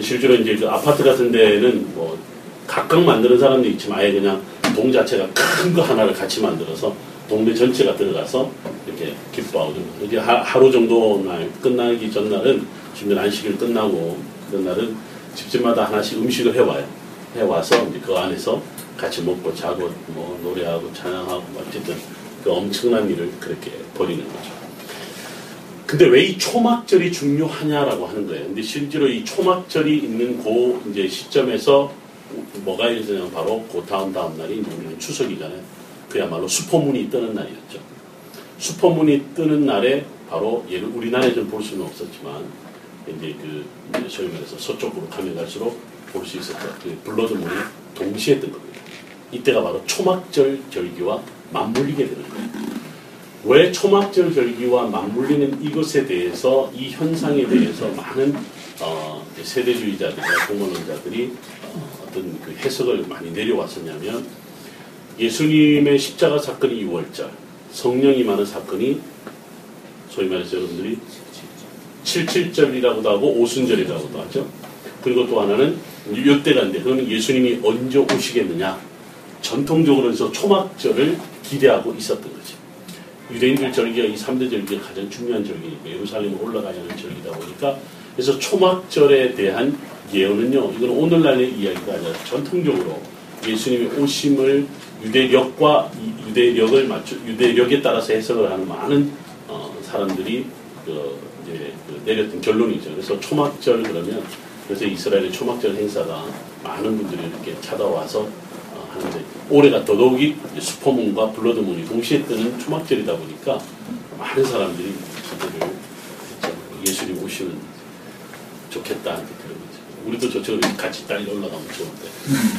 실제로 이제 그 아파트 같은 데는 뭐 각각 만드는 사람도 있지만 아예 그냥 동 자체가 큰 거 하나를 같이 만들어서 동네 전체가 들어가서 이렇게 기뻐하고 이게 하루 정도 날 끝나기 전날은 주민 안식일 끝나고 그런 날은 집집마다 하나씩 음식을 해와요. 해와서 이제 그 안에서 같이 먹고 자고 뭐 노래하고 찬양하고 뭐 어쨌든 그 엄청난 일을 그렇게 벌이는 거죠. 근데 왜 이 초막절이 중요하냐라고 하는 거예요. 근데 실제로 이 초막절이 있는 그 이제 시점에서 뭐가 있었냐면 바로 그 다음 다음 날이 우리는 추석이잖아요. 그야말로 수포문이 뜨는 날이었죠. 수포문이 뜨는 날에 바로 얘를 우리나라에서는 볼 수는 없었지만 이제 그 소위 말해서 서쪽으로 가면 갈수록 볼 수 있었던 그 블러드 문이 동시에 뜬 겁니다. 이때가 바로 초막절 절기와 맞물리게 되는 거예요. 왜 초막절 절기와 맞물리는 이것에 대해서 이 현상에 대해서 많은 어, 세대주의자들과 공헌론자들이 어, 어떤 그 해석을 많이 내려왔었냐면 예수님의 십자가 사건이 6월절, 성령이 많은 사건이 소위 말해서 여러분들이 77절이라고도 하고 오순절이라고도 하죠. 그리고 또 하나는 이때가인데 그러면 예수님이 언제 오시겠느냐? 전통적으로 해서 초막절을 기대하고 있었던. 유대인들 절기가 이 3대 절기가 가장 중요한 절기니까 예루살렘 올라가야 하는 절기다 보니까 그래서 초막절에 대한 예언은요. 이건 오늘날의 이야기가 아니라 전통적으로 예수님의 오심을 유대력과 유대력을 맞추 유대력에 따라서 해석을 하는 많은 어, 사람들이 그 이제 그 내렸던 결론이죠. 그래서 초막절 그러면 그래서 이스라엘의 초막절 행사가 많은 분들이 이렇게 찾아와서 올해가 더더욱이 슈퍼문과 blood moon이 동시에 뜨는 초막절이다 보니까 많은 사람들이 기대를. 예수님 오시면 좋겠다 그런 거죠. 우리도 저쪽으로 같이 딸려 올라가면 좋은데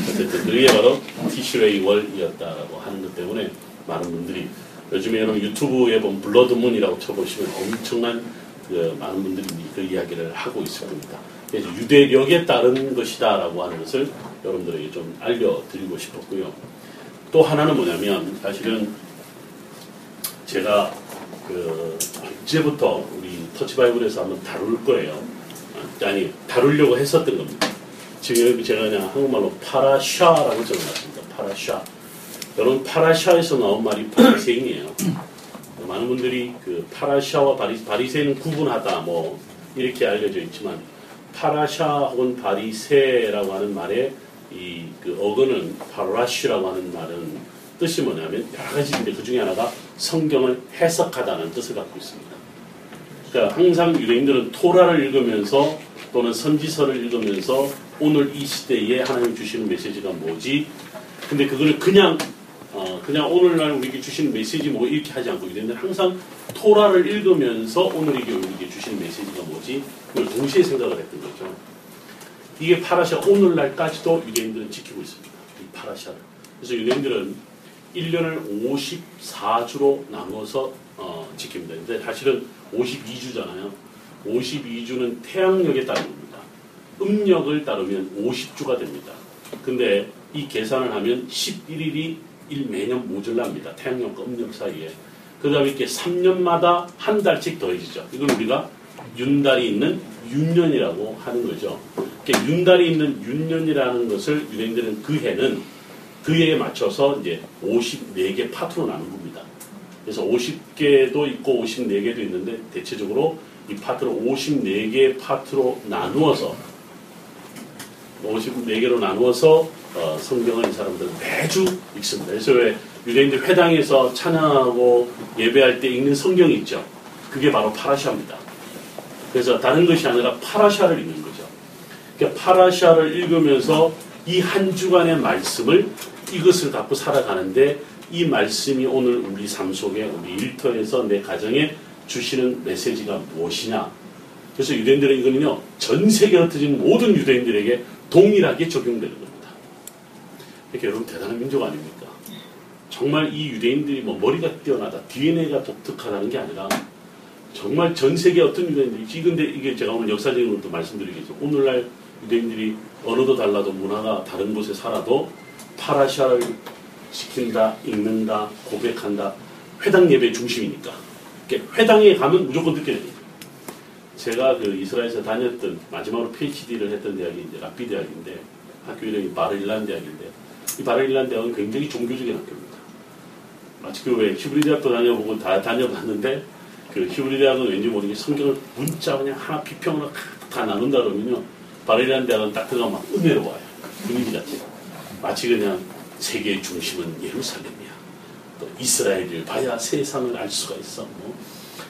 어쨌든 그게 바로 티슈레이 월이었다라고 하는 것 때문에 많은 분들이 요즘에 여러분 유튜브에 보면 blood moon이라고 쳐보시면 엄청난 그 많은 분들이 그 이야기를 하고 있을 겁니다. 그래서 유대력에 따른 것이다라고 하는 것을 여러분들에게 좀 알려드리고 싶었고요. 또 하나는 뭐냐면 사실은 제가 그 이제부터 우리 터치바이블에서 한번 다룰 거예요. 아니 다루려고 했었던 겁니다. 지금 여기 제가 그냥 한국말로 파라샤라고 적어놨습니다. 파라샤. 여러분 파라샤에서 나온 말이 바리새인이에요. 많은 분들이 그 파라샤와 바리, 바리새는 구분하다 뭐 이렇게 알려져 있지만 파라샤 혹은 바리새라고 하는 말에 이 그 어근은 파라쉬라고 하는 말은 뜻이 뭐냐면 여러 가지인데 그 중에 하나가 성경을 해석하다는 뜻을 갖고 있습니다. 그러니까 항상 유대인들은 토라를 읽으면서 또는 선지서를 읽으면서 오늘 이 시대에 하나님 주시는 메시지가 뭐지? 근데 그거를 그냥 어, 그냥 오늘날 우리에게 주시는 메시지 뭐 이렇게 하지 않고 유대인들은 항상 토라를 읽으면서 오늘에게 우리에게 주시는 메시지가 뭐지? 그걸 동시에 생각을 했던 거죠. 이게 파라샤 오늘날까지도 유대인들은 지키고 있습니다. 이 파라샤를. 그래서 유대인들은 1년을 54주로 나눠서 어, 지킵니다. 근데 사실은 52주잖아요. 52주는 태양력에 따른 겁니다. 음력을 따르면 50주가 됩니다. 근데 이 계산을 하면 11일이 일 매년 모자랍니다. 태양력과 음력 사이에. 그 다음에 이렇게 3년마다 한 달씩 더해지죠. 이걸 우리가 윤달이 있는 윤년이라고 하는 거죠. 그러니까 윤달이 있는 윤년이라는 것을 유대인들은 그 해는 그 해에 맞춰서 이제 54개 파트로 나눈 겁니다. 그래서 50개도 있고 54개도 있는데 대체적으로 이 파트를 54개 파트로 나누어서 54개로 나누어서 어, 성경을 이 사람들은 매주 읽습니다. 그래서 왜 유대인들 회당에서 찬양하고 예배할 때 읽는 성경이 있죠. 그게 바로 파라샤입니다. 그래서 다른 것이 아니라 파라샤를 읽는 거죠. 그러니까 파라샤를 읽으면서 이 한 주간의 말씀을 이것을 갖고 살아가는데 이 말씀이 오늘 우리 삶 속에 우리 일터에서 내 가정에 주시는 메시지가 무엇이냐. 그래서 유대인들은 이거는요, 전 세계에 흩어진 모든 유대인들에게 동일하게 적용되는 겁니다. 이렇게 여러분 대단한 민족 아닙니까? 정말 이 유대인들이 뭐 머리가 뛰어나다, DNA가 독특하다는 게 아니라 정말 전 세계 어떤 유대인들이, 근데 이게 제가 오늘 역사적인 것도 말씀드리겠죠. 오늘날 유대인들이 언어도 달라도 문화가 다른 곳에 살아도 파라샤를 시킨다, 읽는다, 고백한다. 회당 예배 중심이니까. 회당에 가면 무조건 듣게 됩니다. 제가 그 이스라엘에서 다녔던 마지막으로 PhD를 했던 대학이 이제 라피 대학인데 학교 이름이 바르일란 대학인데 이 바르일란 대학은 굉장히 종교적인 학교입니다. 마치 그왜 히브리 대학도 다녀보고 다 다녀봤는데 그 히브리 대학은 왠지 모르게 성경을 문자 그냥 하나 비평으로 다 나눈다 그러면요. 바르일란 대학은 딱 들어가면 막 은혜로 와요. 분위기 자체 마치 그냥 세계의 중심은 예루살렘이야. 또 이스라엘을 봐야 세상을 알 수가 있어. 뭐.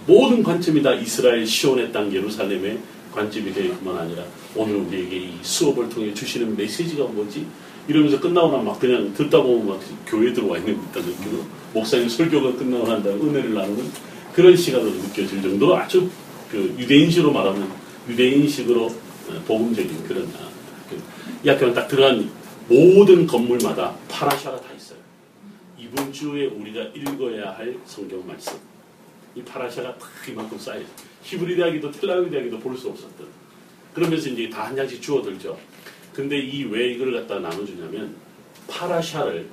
모든 관점이 다 이스라엘 시온의 땅 예루살렘의 관점이 될 뿐만 아니라 오늘 우리에게 이 수업을 통해 주시는 메시지가 뭐지? 이러면서 끝나고 나면 막 그냥 듣다 보면 막 교회 들어와 있는 듯한 느낌으로 목사님 설교가 끝나고 난 다음에 은혜를 나누는 그런 시간으로 느껴질 정도로 아주 그 유대인식으로 말하면 유대인식으로 어, 복음적인 그런 아, 그이 학교는 딱 들어간 모든 건물마다 파라샤가 다 있어요. 이번 주에 우리가 읽어야 할 성경 말씀. 이 파라샤가 딱 이만큼 쌓여 있어요. 히브리 대학이도 텔라비 대학이도 볼 수 없었던. 그러면서 이제 다 한 장씩 주어들죠. 근데 이 왜 이걸 갖다 나눠주냐면 파라샤를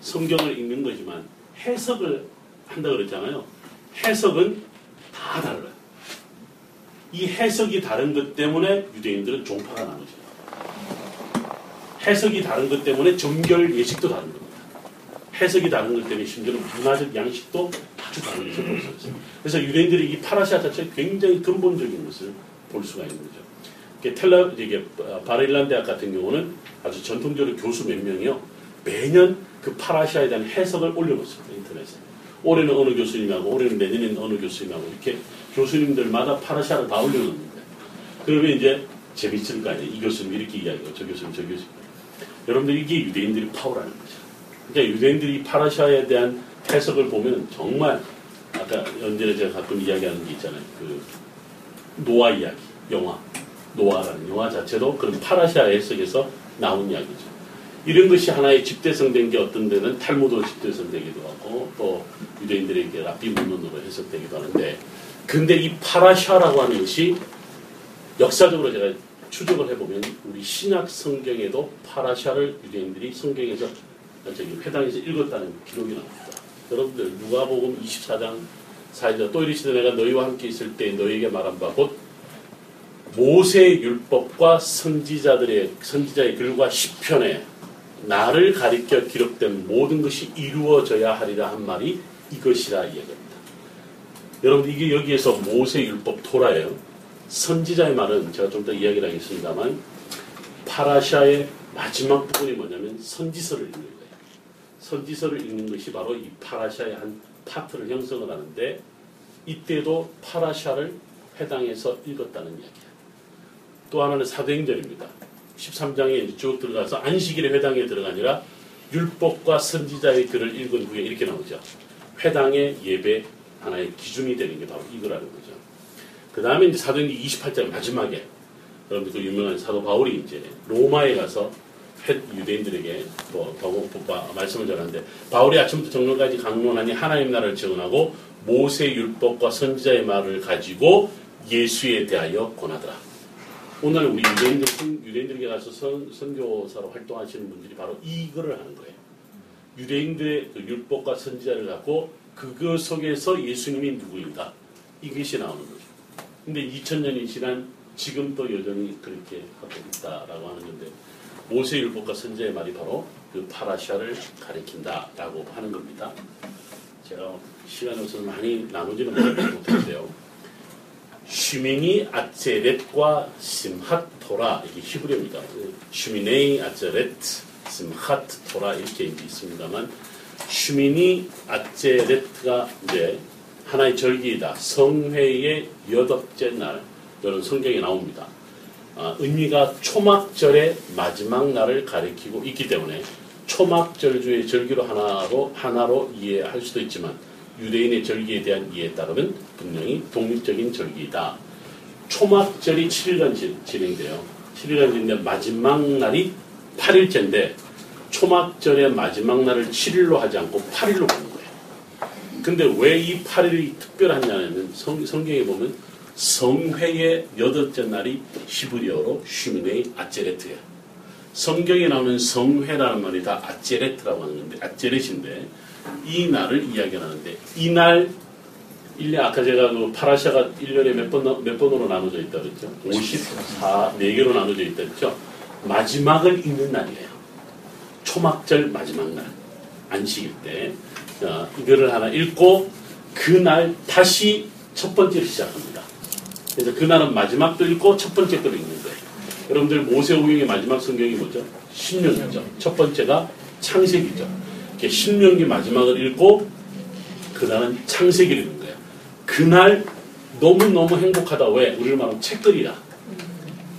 성경을 읽는 거지만 해석을 한다 그랬잖아요. 해석은 다 달라요. 이 해석이 다른 것 때문에 유대인들은 종파가 나눠져요. 해석이 다른 것 때문에 정결 예식도 다른 겁니다. 해석이 다른 것 때문에 심지어는 문화적 양식도 아주 다른 것을 볼 수 있어요. 그래서 유대인들이 이 파라샤 자체 굉장히 근본적인 것을 볼 수가 있는 거죠. 텔라 이게 바레일란 대학 같은 경우는 아주 전통적으로 교수 몇 명이요 매년 그 파라샤에 대한 해석을 올려놓습니다 인터넷에. 올해는 어느 교수님하고 올해는 내년에는 어느 교수님하고 이렇게 교수님들마다 파라샤를 다 올려놓는데 그러면 이제 재밌을 거 아니에요. 이 교수님 이렇게 이야기하고 저 교수님 저 교수님. 여러분들 이게 유대인들이 파워라는 거죠. 그러니까 유대인들이 파라샤에 대한 해석을 보면 정말 아까 언제나 제가 가끔 이야기하는 게 있잖아요. 그 노아 이야기, 영화. 노아라는 영화 자체도 그런 파라샤 해석에서 나온 이야기죠. 이런 것이 하나의 집대성된 게 어떤 데는 탈무도 집대성되기도 하고 또 유대인들에게 라비 문론으로 해석되기도 하는데 근데 이 파라샤라고 하는 것이 역사적으로 제가 추적을 해보면 우리 신약 성경에도 파라샤를 유대인들이 성경에서 저기 회당에서 읽었다는 기록이 나옵니다. 여러분들 누가복음 24장 4절 또 이르시되 내가 너희와 함께 있을 때 너희에게 말한 바 곧 모세 율법과 선지자들의 선지자의 글과 시편에 나를 가리켜 기록된 모든 것이 이루어져야 하리라 한 말이 이것이라 이야기합니다. 여러분 이게 여기에서 모세 율법 토라예요. 선지자의 말은 제가 좀 더 이야기를 하겠습니다만 파라샤의 마지막 부분이 뭐냐면 선지서를 읽는 거예요. 선지서를 읽는 것이 바로 이 파라샤의 한 파트를 형성을 하는데 이때도 파라샤를 해당해서 읽었다는 이야기예요. 또 하나는 사도행전입니다. 13장에 쭉 들어가서 안식일의 회당에 들어가니라 율법과 선지자의 글을 읽은 후에 이렇게 나오죠. 회당의 예배 하나의 기준이 되는 게 바로 이거라는 거죠. 그 다음에 이제 사도행전 28장 마지막에 여러분들 그 유명한 사도 바울이 이제 로마에 가서 유대인들에게 뭐더 말씀을 전하는데 바울이 아침부터 정론까지 강론하니 하나님 나라를 증언하고 모세 율법과 선지자의 말을 가지고 예수에 대하여 권하더라. 오늘 우리 유대인들, 유대인들에게 가서 선, 선교사로 활동하시는 분들이 바로 이거를 하는 거예요. 유대인들의 그 율법과 선지자를 갖고 그거 속에서 예수님이 누구인가 이것이 나오는 거죠. 근데 2000년이 지난 지금도 여전히 그렇게 하고 있다라고 하는 건데 모세 율법과 선지자의 말이 바로 그 파라샤를 가리킨다라고 하는 겁니다. 제가 시간이 없어서 많이 나누지는 못했는데요. 슈미니 아체렛과 심핫 토라 이게 히브리입니다. 슈미네이 아체렛 심핫 토라 이렇게 있습니다만 슈미니 아체렛가 이제 하나의 절기이다. 성회의 여덟째 날 이런 성경에 나옵니다. 아, 의미가 초막절의 마지막 날을 가리키고 있기 때문에 초막절주의 절기로 하나로 하나로 이해할 수도 있지만 유대인의 절기에 대한 이해에 따르면 분명히 독립적인 절기이다. 초막절이 7일간 진행돼요. 7일간 진행된 마지막 날이 8일째인데 초막절의 마지막 날을 7일로 하지 않고 8일로 보는 거예요. 근데 왜 이 8일이 특별하냐면 성, 성경에 보면 성회의 여덟째 날이 히브리어로 슈미네이 아제레트예요. 성경에 나오는 성회라는 말이 다 아제레트라고 하는 건데 아제렛인데 이 날을 이야기하는데 이날 1년 아까 제가 그 파라샤가 1년에 몇 번 몇 번으로 나눠져 있다 그랬죠? 54 4개로 나눠져 있다 그랬죠? 마지막을 읽는 날이에요. 초막절 마지막 날 안식일 때 자, 이거를 하나 읽고 그날 다시 첫 번째를 시작합니다. 그래서 그날은 마지막도 읽고 첫 번째 거를 읽는 거예요. 여러분들 모세오경의 마지막 성경이 뭐죠? 신명기죠. 첫 번째가 창세기죠. 이렇게 신명기 마지막을 읽고 그날은 창세기를 읽는 거예요. 그날 너무너무 행복하다. 왜? 우리를 말하면 책들이라.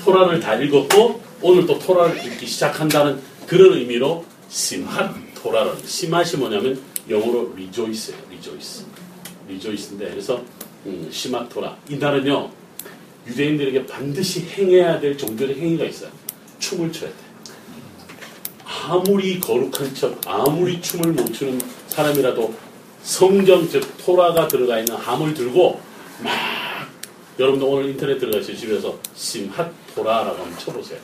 토라를 다 읽었고 오늘 또 토라를 읽기 시작한다는 그런 의미로 심핫 토라를 심핫이 뭐냐면 영어로 rejoice예요. rejoice. rejoice인데 그래서 음, 심핫 토라. 이날은요 유대인들에게 반드시 행해야 될 종교적 행위가 있어요. 춤을 춰야 돼. 아무리 거룩한 척, 아무리 춤을 못 추는 사람이라도 성경 즉 토라가 들어가 있는 함을 들고 막 여러분도 오늘 인터넷 들어가서 집에서 심핫 토라라고 한번 쳐보세요.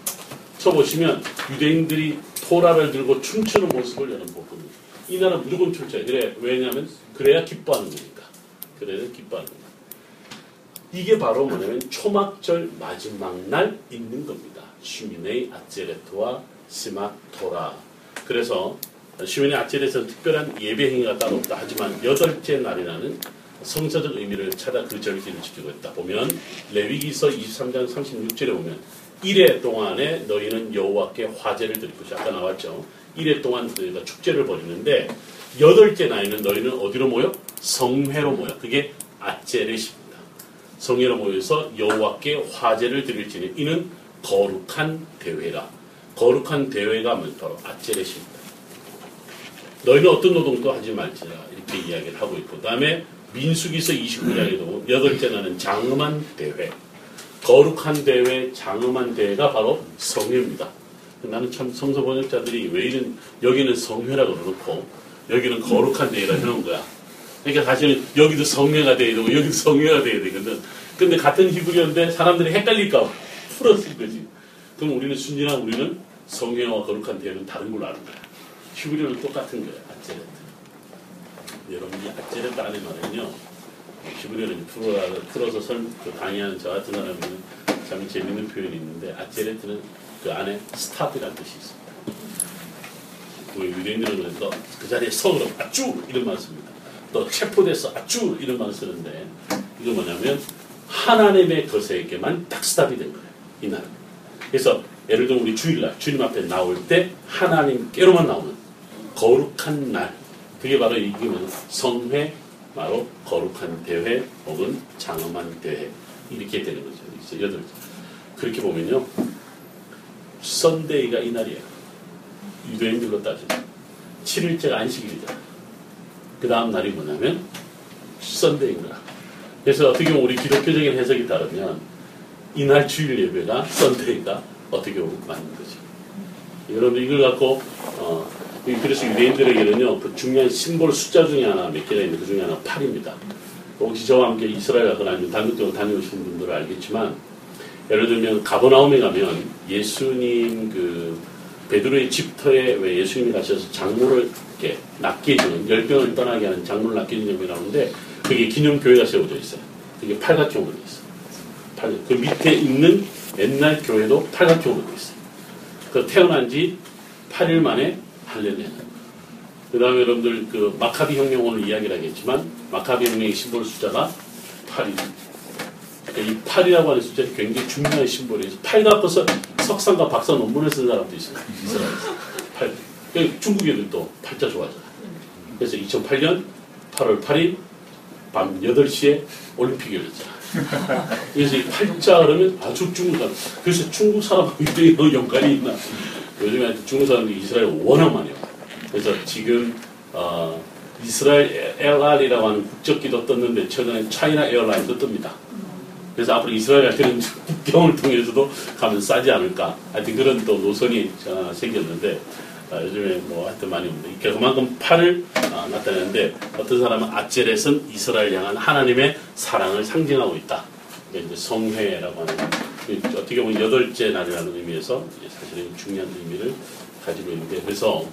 쳐보시면 유대인들이 토라를 들고 춤추는 모습을 여러분 볼 겁니다. 이 나라 무조건 춤춰요. 그래 왜냐하면 그래야 기뻐하는 거니까. 그래야 기뻐하는 거니까. 이게 바로 뭐냐면 초막절 마지막 날 있는 겁니다. 슈미네이 아제레트와 시마토라. 그래서 슈미네이 아제레트는 특별한 예배 행위가 따로 없다. 하지만 여덟째 날이라는 성서적 의미를 찾아 그 절기를 지키고 있다. 보면 레위기서 23장 36절에 보면 이래 동안에 너희는 여호와께 화제를 드릴 것이 아까 나왔죠. 이래 동안 너희가 축제를 벌이는데 여덟째 날에는 너희는 어디로 모여? 성회로 모여. 그게 아제렛입니다. 성회로 모여서 여호와께 화제를 드릴지는 이는 거룩한 대회라. 거룩한 대회가 뭐 바로 아제렛입니다. 너희는 어떤 노동도 하지 말지라 이렇게 이야기를 하고 있고 그 다음에 민수기서 29장에도 여덟째 날은 장엄한 대회 거룩한 대회, 장엄한 대회가 바로 성회입니다. 나는 참 성서 번역자들이 왜 이런 여기는 성회라고 그러놓고 여기는 거룩한 대회라 해놓은 거야. 그러니까 사실은 여기도 성회가 돼야 되고 여기도 성회가 돼야 되거든. 근데 같은 히브리어인데 사람들이 헷갈릴까 봐 풀었을 거지. 그럼 우리는 순진한 우리는 성회와 거룩한 대회는 다른 걸로 아는 거야. 히브리어는 똑같은 거야. 아제레트. 여러분 이 아제레트 안에 말은요. 히브리어는 풀어, 풀어서 설, 그 강의하는 저 같은 사람은 참 재밌는 표현이 있는데 아제레트는 그 안에 stop이라는 뜻이 있습니다. 우리 유대인들은 그래서 그 자리에 서 그럼 아쭈 이런 말 씁니다. 또 체포돼서 아쭈 이런 말 쓰는데 이거 뭐냐면 하나님의 것에게만 딱 stop이 된 거예요. 이날. 그래서 예를 들어 우리 주일날 주님 앞에 나올 때 하나님께로만 나오는 거룩한 날 그게 바로 이게 뭐 성회 바로 거룩한 대회 혹은 장엄한 대회 이렇게 되는 거죠. 그래서 여덟 그렇게 보면요. 썬데이가 이 날이에요. 유대인들로 따지면 7일째가 안식일이잖아. 그 다음 날이 뭐냐면 거야. 그래서 어떻게 보면 우리 기독교적인 해석이 따르면 이날 주일 예배가 썬데이가 어떻게 맞는 거죠. 여러분 이걸 갖고 어, 그래서 유대인들에게는요 그 중요한 심볼 숫자 중에 하나 몇 개가 있는데 그 중에 하나 8입니다. 혹시 저와 함께 이스라엘 가거나 아니면 단국적으로 다녀오신 분들은 알겠지만 예를 들면 가버나움에 가면 예수님 그 베드로의 집터에 왜 예수님이 가셔서 장로를 이렇게 낫게 해주는 열병을 떠나게 하는 장로를 낫게 해주는 점이 나오는데 그게 기념교회가 세워져 있어요. 그게 팔각형으로 돼 있어요. 팔, 그 밑에 있는 옛날 교회도 팔각형으로 돼 있어요. 그 태어난 지 8일 만에 해요. 그 다음에 여러분들 그 마카비 혁명 오늘 이야기를 하겠지만 마카비 혁명의 심볼 숫자가 8입니다. 그러니까 이 8이라고 하는 숫자는 굉장히 중요한 symbol이에요. 8 갖고서 석사와 박사 논문을 쓴 사람도 있어요. 이스라엘에서. 8. 그러니까 중국 애들도 팔자 좋아하잖아요. 그래서 2008년 8월 8일 밤 8시에 올림픽이 열렸잖아요. 그래서 이 팔자 그러면 아주 중국 사람. 그래서 중국 사람하고 연관이 있나. 요즘에 중국 사람들이 이스라엘 워낙 많이 와요. 그래서 지금 어, 이스라엘 에어라인이라고 하는 국적기도 떴는데 최근에 차이나 에어라인도 뜹니다. 그래서 앞으로 이스라엘 같은 국경을 통해서도 가면 싸지 않을까. 하여튼 그런 또 노선이 어, 생겼는데 어, 요즘에 뭐 하여튼 많이 옵니다. 그만큼 팔을 어, 나타내는데 어떤 사람은 아젤렛은 이스라엘 향한 하나님의 사랑을 상징하고 있다. 이게 이제 성회라고 하는 어떻게 보면 여덟째 날이라는 의미에서 사실은 중요한 의미를 가지고 있는데 그래서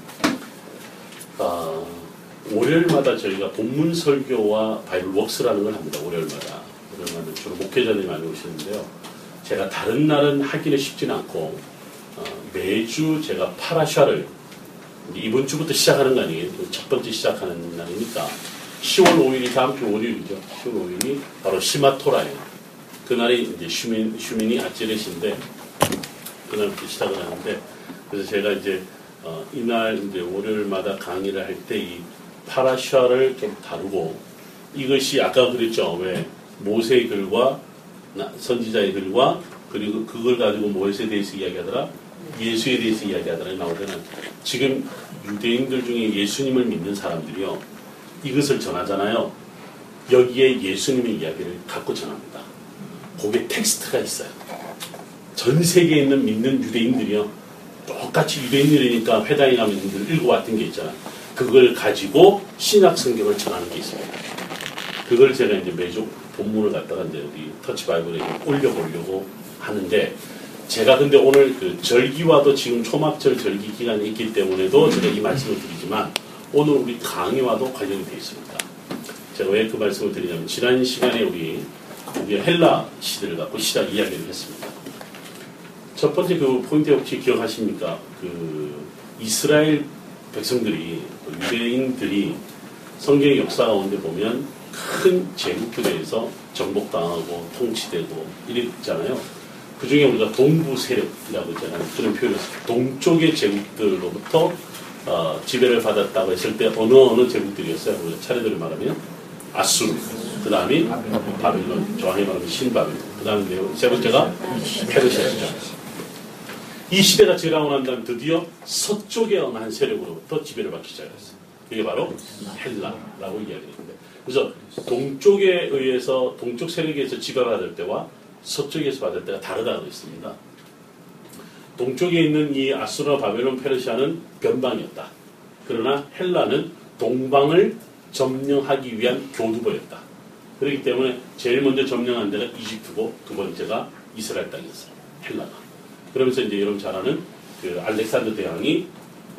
어, 월요일마다 저희가 본문 설교와 바이블 웍스라는 걸 합니다. 월요일마다. 월요일마다 주로 목회자들이 많이 오시는데요. 제가 다른 날은 하기는 쉽지는 않고 어, 매주 제가 파라샤를 이번 주부터 시작하는 거 아니에요? 첫 번째 시작하는 날이니까 10월 5일이 다음 주 월요일이죠. 10월 5일이 바로 시마토라예요. 그날이 이제 슈민, 슈민이 아찌렛인데 그날부터 시작을 하는데 그래서 제가 이제 어, 이날 이제 월요일마다 강의를 할 때 이 파라샤를 좀 다루고 이것이 아까 그랬죠. 왜 모세의 글과 나- 선지자의 글과 그리고 그걸 가지고 무엇에 대해서 이야기하더라? 예수에 대해서 이야기하더라 나오잖아요. 지금 유대인들 중에 예수님을 믿는 사람들이요. 이것을 전하잖아요. 여기에 예수님의 이야기를 갖고 전합니다. 거기에 텍스트가 있어요. 전 세계에 있는 믿는 유대인들이요. 똑같이 유대인들이니까 회당에 가면 늘 읽어왔던 게 있잖아요. 그걸 가지고 신약 성경을 전하는 게 있습니다. 그걸 제가 이제 매주 본문을 갖다가 이제 우리 터치 바이블에 올려보려고 하는데 제가 근데 오늘 그 절기와도 지금 초막절 절기 기간이 있기 때문에도 제가 이 말씀을 드리지만 오늘 우리 강의와도 관련이 되어 있습니다. 제가 왜 그 말씀을 드리냐면 지난 시간에 우리 헬라 시대를 갖고 시작 이야기를 했습니다. 첫 번째 그 포인트 혹시 기억하십니까? 그 이스라엘 백성들이 유대인들이 성경의 역사 가운데 보면 큰 제국들에서 정복당하고 통치되고 이랬잖아요. 그 중에 우리가 동부 세력이라고 있잖아요. 그런 표현을. 동쪽의 제국들로부터 어, 지배를 받았다고 했을 때 어느 어느 제국들이었어요. 우리가 차례대로 말하면 아수르, 그 다음이 바빌론, 정확히 말하면 신바빌론, 그 다음에 세 번째가 페르시아죠. 이 시대가 지나고 난 다음 드디어 서쪽의 어느 한 세력으로부터 지배를 받기 시작했어요. 그게 바로 헬라라고 이야기했는데 그래서 동쪽에 의해서 동쪽 세력에 서 지배를 받을 때와 서쪽에서 받을 때가 다르다고 했습니다. 동쪽에 있는 이 아수라, 바벨론, 페르시아는 변방이었다. 그러나 헬라는 동방을 점령하기 위한 교두보였다. 그렇기 때문에 제일 먼저 점령한 데가 이집트고 두 번째가 이스라엘 땅이었어요. 헬라가. 그러면서 이제 여러분 잘 아는 그 알렉산더 대왕이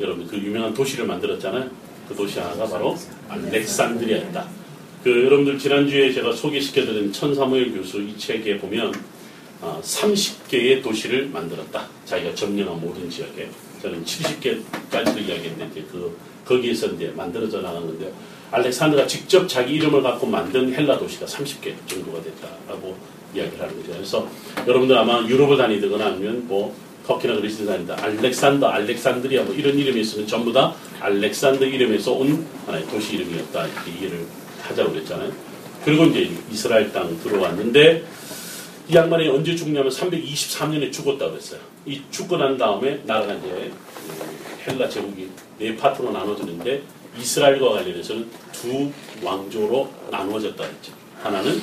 여러분 그 유명한 도시를 만들었잖아요. 그 도시 하나가 바로 알렉산드리아였다. 그 여러분들 지난주에 제가 소개시켜드린 천사무엘 교수 이 책에 보면 어, 30개의 도시를 만들었다. 자기가 점령한 모든 지역에. 저는 70개까지도 이야기했는데 그 거기에서 이제 만들어져 건데요. 알렉산드가 직접 자기 이름을 갖고 만든 헬라 도시가 30개 정도가 됐다라고 이야기를 하는 거죠. 그래서 여러분들 아마 유럽을 다니거나 아니면 뭐 터키나 그리스를 다니다 알렉산더, 알렉산드리아 뭐 이런 이름이 있으면 전부 다 알렉산더 이름에서 온 하나의 도시 이름이었다 이렇게 이해를 하자고 그랬잖아요. 그리고 이제 이스라엘 땅 들어왔는데 이 양반이 언제 죽냐면 323년에 죽었다고 했어요. 이 죽고 난 다음에 나라가 이제 그 헬라 제국이 네 파트로 나눠지는데 이스라엘과 관련해서는 두 왕조로 나누어졌다 했죠. 하나는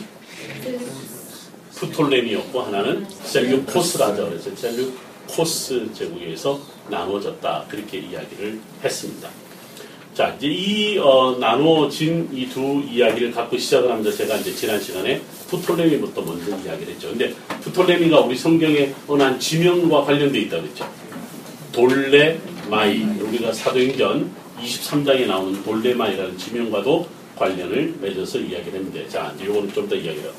프톨레미였고 하나는 셀류코스라죠. 그래서 셀류코스 제국에서 나누어졌다. 그렇게 이야기를 했습니다. 자, 이제 이 어, 나누어진 이 두 이야기를 갖고 시작을 하면서 제가 이제 지난 시간에 프톨레미부터 먼저 이야기를 했죠. 근데 프톨레미가 우리 성경에 어느 한 지명과 관련돼 있다고 그랬죠. 돌레마이 우리가 사도행전 23장에 나오는 돌레마이라는 지명과도 관련을 맺어서 이야기를 했는데 자 이제 요거는 좀 더 이야기를 하고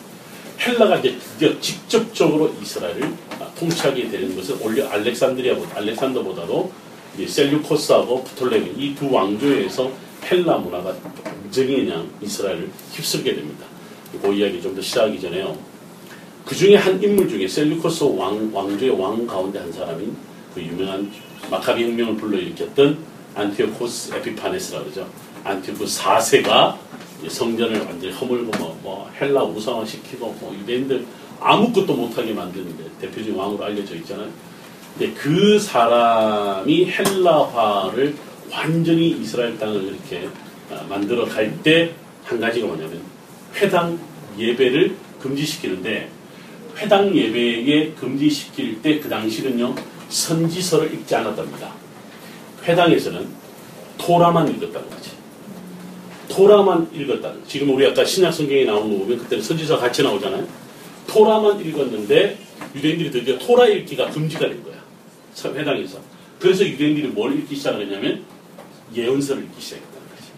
헬라가 이제 드디어 직접적으로 이스라엘을 통치하게 되는 것은 오히려 알렉산드리아보다 알렉산더보다도 이 셀류코스하고 프톨레미 이 두 왕조에서 헬라 문화가 그냥 이스라엘을 휩쓸게 됩니다. 그 이야기 좀 더 시작하기 전에요. 그 중에 한 인물 중에 셀류코스 왕, 왕조의 왕 가운데 한 사람인 그 유명한 마카비 혁명을 불러일으켰던 안티오코스 에피파네스라고 그러죠. 안티오코스 4세가 성전을 완전히 허물고 뭐, 뭐 헬라 우상화시키고 뭐 유대인들 아무것도 못하게 만드는데 대표적인 왕으로 알려져 있잖아요. 근데 그 사람이 헬라화를 완전히 이스라엘 땅을 이렇게 만들어 갈 때 한 가지가 뭐냐면 회당 예배를 금지시키는데 회당 예배에 금지시킬 때 그 당시는요 선지서를 읽지 않았답니다. 회당에서는 토라만 읽었다는 거지. 토라만 읽었다는 거. 지금 우리 아까 신약 성경에 나온 거 보면 그때는 선지서 같이 나오잖아요. 토라만 읽었는데 유대인들이 드디어 토라 읽기가 금지가 된 거야. 회당에서. 그래서 유대인들이 뭘 읽기 시작을 했냐면 예언서를 읽기 시작했다는 거지.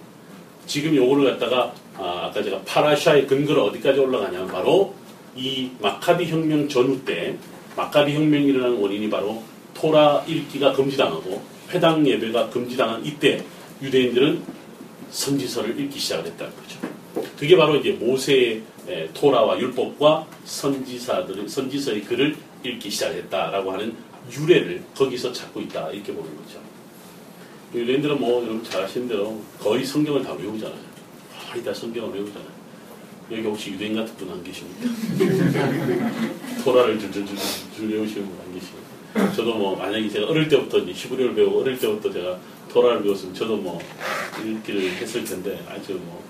지금 요거를 갖다가 아, 아까 제가 파라샤의 근거로 어디까지 올라가냐면 바로 이 마카비 혁명 전후 때 마카비 혁명이 일어나는 원인이 바로 토라 읽기가 금지당하고 회당 예배가 금지당한 이때 유대인들은 선지서를 읽기 시작했다는 거죠. 그게 바로 이제 모세의 토라와 율법과 선지사들의 선지서의 글을 읽기 시작했다라고 하는 유래를 거기서 찾고 있다 이렇게 보는 거죠. 유대인들은 뭐 여러분 잘 아시는 대로 거의 성경을 다 외우잖아요. 거의 다 성경을 외우잖아요. 여기 혹시 유대인 같은 분 안 계십니까? 토라를 줄줄줄 외우시는 분 안 계십니까? 저도 뭐 만약에 제가 어릴 때부터 이제 히브리어를 배우고 어릴 때부터 제가 토라를 배웠으면 저도 뭐 읽기를 했을 텐데 아주 뭐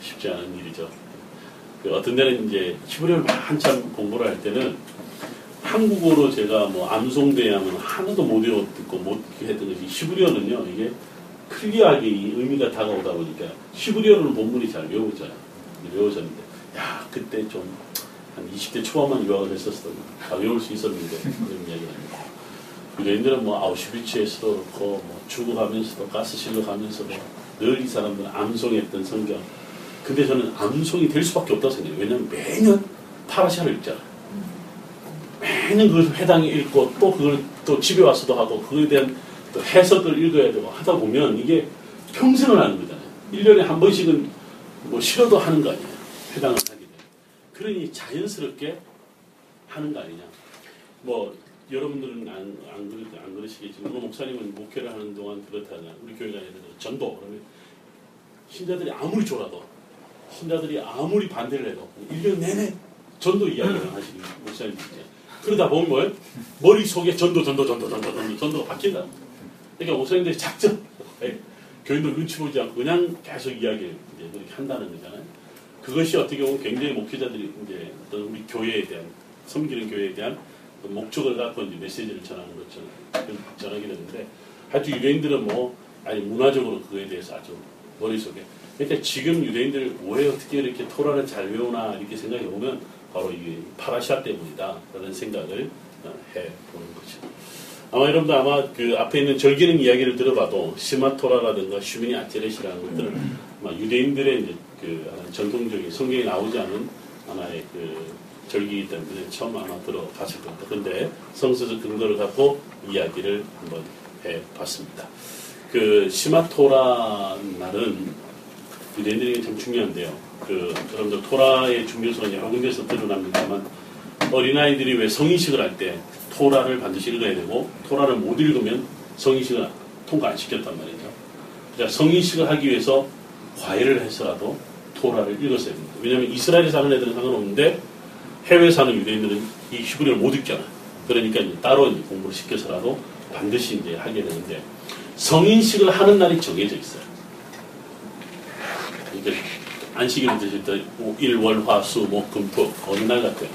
쉽지 않은 일이죠. 그 어떤 데는 이제 히브리어를 한참 공부를 할 때는 한국어로 제가 뭐 암송대하면 하나도 못 외웠고 못 했던 것이 히브리어는요 이게 클리어하게 이 의미가 다가오다 보니까 히브리어로는 본문이 잘 외워져요. 외워졌는데 야 그때 좀 한 20대 초반만 유학을 했었어 다 외울 수 있었는데 그런 이야기를 합니다. 유대인들은 뭐 아우슈비츠에서도 그렇고 뭐 죽어가면서도 가스실로 가면서도 늘 이 사람들은 암송했던 성경 근데 저는 암송이 될 수밖에 없다고 생각해요. 왜냐면 매년 파라샤를 읽잖아요. 매년 그걸 회당에 읽고 또 그걸 또 집에 와서도 하고 그거에 대한 또 해석을 읽어야 되고 하다 보면 이게 평생을 하는 거잖아요. 1년에 한 번씩은 뭐 싫어도 하는 거 아니에요. 회당을 하게 되면. 그러니 자연스럽게 하는 거 아니냐. 뭐 여러분들은 안, 안, 그러, 안 그러시겠지만 뭐 목사님은 목회를 하는 동안 그렇다냐. 우리 교회가 예를 들어 전도 그러면 신자들이 아무리 졸아도 신자들이 아무리 반대를 해도 1년 내내 전도 이야기를 하시는 목사님이죠. 그러다 보면 뭐예요? 머릿속에 전도, 전도, 전도, 전도, 전도, 전도가 바뀐다. 그러니까 목사님들이 작전, 네. 교인들 눈치 보지 않고 그냥 계속 이야기를 이제 그렇게 한다는 거잖아요. 그것이 어떻게 보면 굉장히 목회자들이 이제 어떤 우리 교회에 대한, 섬기는 교회에 대한 목적을 갖고 이제 메시지를 전하는 것처럼 전하게 되는데 하여튼 유대인들은 뭐, 아니 문화적으로 그거에 대해서 아주 머릿속에 그러니까 지금 유대인들 왜 어떻게 이렇게 토라를 잘 외우나 이렇게 생각해 보면 바로 이 파라샤 때문이다. 라는 생각을 어, 해 보는 거죠. 아마 여러분도 아마 그 앞에 있는 절기는 이야기를 들어봐도 시마토라라든가 슈미니 아테렛이라는 것들은 아마 유대인들의 이제 그 전통적인 성경에 나오지 않은 하나의 그 절기이기 때문에 처음 아마 들어봤을 겁니다. 근데 성서적 근거를 갖고 이야기를 한번 해 봤습니다. 그 시마토라 날은 유대인들에게 참 중요한데요. 그 여러분들 토라의 중요성은 여러 군데서 드러납니다만 어린아이들이 왜 성인식을 할 때 토라를 반드시 읽어야 되고 토라를 못 읽으면 성인식을 통과 안 시켰단 말이죠. 그러니까 성인식을 하기 위해서 과외를 해서라도 토라를 읽었어야 됩니다. 왜냐하면 이스라엘에 사는 애들은 상관없는데 해외에 사는 유대인들은 이 히브리를 못 읽잖아요. 그러니까 이제 따로 이제 공부를 시켜서라도 반드시 이제 하게 되는데 성인식을 하는 날이 정해져 있어요. 그러니까 안식일 드실 때 일, 월, 화, 수, 목, 금, 토 어느 날 같아요.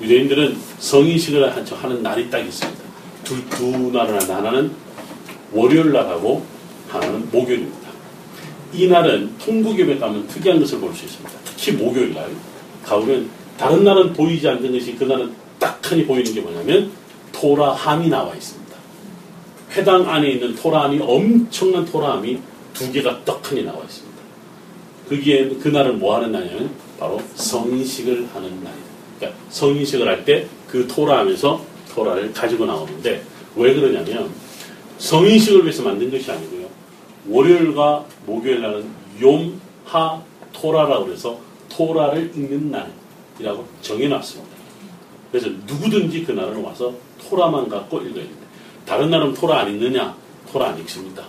유대인들은 성인식을 하는 날이 딱 있습니다. 두, 두 날을 하나는 월요일 날하고 하나는 목요일입니다. 이 날은 통곡예배 가면 특이한 것을 볼 수 있습니다. 특히 목요일 날 가보면 다른 날은 보이지 않는 것이 그날은 딱하니 보이는 게 뭐냐면 토라함이 나와 있습니다. 회당 안에 있는 토라함이 엄청난 토라함이 두 개가 떡하니 나와 있습니다. 거기에 그날은 뭐 하는 날이냐면 바로 성인식을 하는 날이다. 그러니까 성인식을 할 때 그 토라 하면서 토라를 가지고 나오는데 왜 그러냐면 성인식을 위해서 만든 것이 아니고요. 월요일과 목요일 날은 용하 토라라고 해서 토라를 읽는 날이라고 정해놨습니다. 그래서 누구든지 그 날은 와서 토라만 갖고 읽어야 됩니다. 다른 날은 토라 안 읽느냐? 토라 안 읽습니다.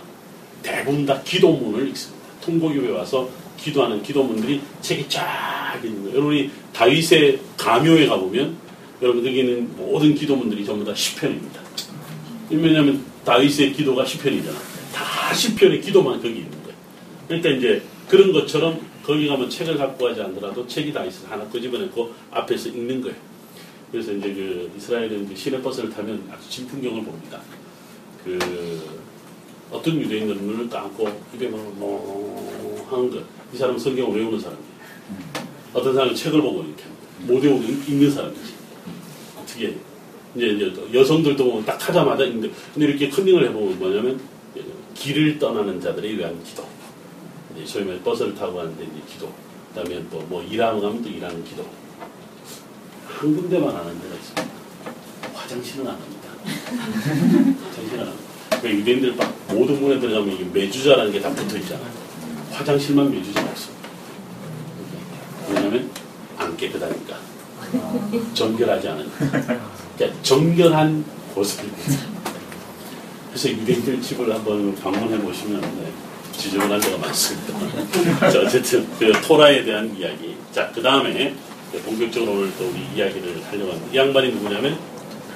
대부분 다 기도문을 읽습니다. 통곡교회 와서 기도하는 기도문들이 책이 쫙 있는 거예요. 여러분이 다윗의 가묘에 가보면 여러분 거기는 모든 기도문들이 전부 다 시편입니다. 왜냐하면 다윗의 기도가 시편이잖아. 다 시편의 기도만 거기 있는 거예요. 그러니까 이제 그런 것처럼 거기 가면 책을 갖고 가지 않더라도 책이 다 있어서 하나 끄집어내고 앞에서 읽는 거예요. 그래서 이제 그 이스라엘은 그 시내버스를 타면 아주 진풍경을 봅니다. 그 어떤 유대인들은 눈을 감고 입에 뭐 하는 거. 이 사람은 성경을 외우는 사람이에요. 어떤 사람은 책을 보고 이렇게 못 외우고 읽는 사람이지. 어떻게 이제, 이제 여성들도 보면 딱 하자마자 읽는데 근데 이렇게 컨닝을 해보면 뭐냐면 길을 떠나는 자들에 위한 기도. 이제 소위 말해 버스를 타고 가는데 이제 기도. 그다음에 또 뭐 일하러 가면 또 일하는 기도. 한 군데만 하는 데가 있습니다. 화장실은 안 합니다. 화장실은 안 합니다. 왜 유대인들 막 모든 문에 들어가면 이게 매주자라는 게 다 붙어 있잖아요. 화장실만 매주자가 없습니다. 왜냐하면 안 깨끗하니까. 정결하지 않으니까. 그러니까 정결한 곳을 그래서 유대인들 집을 한번 방문해 보시면 네, 지저분한 데가 많습니다. 자, 어쨌든 그 토라에 대한 이야기. 자, 그 다음에 본격적으로 오늘 또 우리 이야기를 하려고 합니다. 이 양반이 누구냐면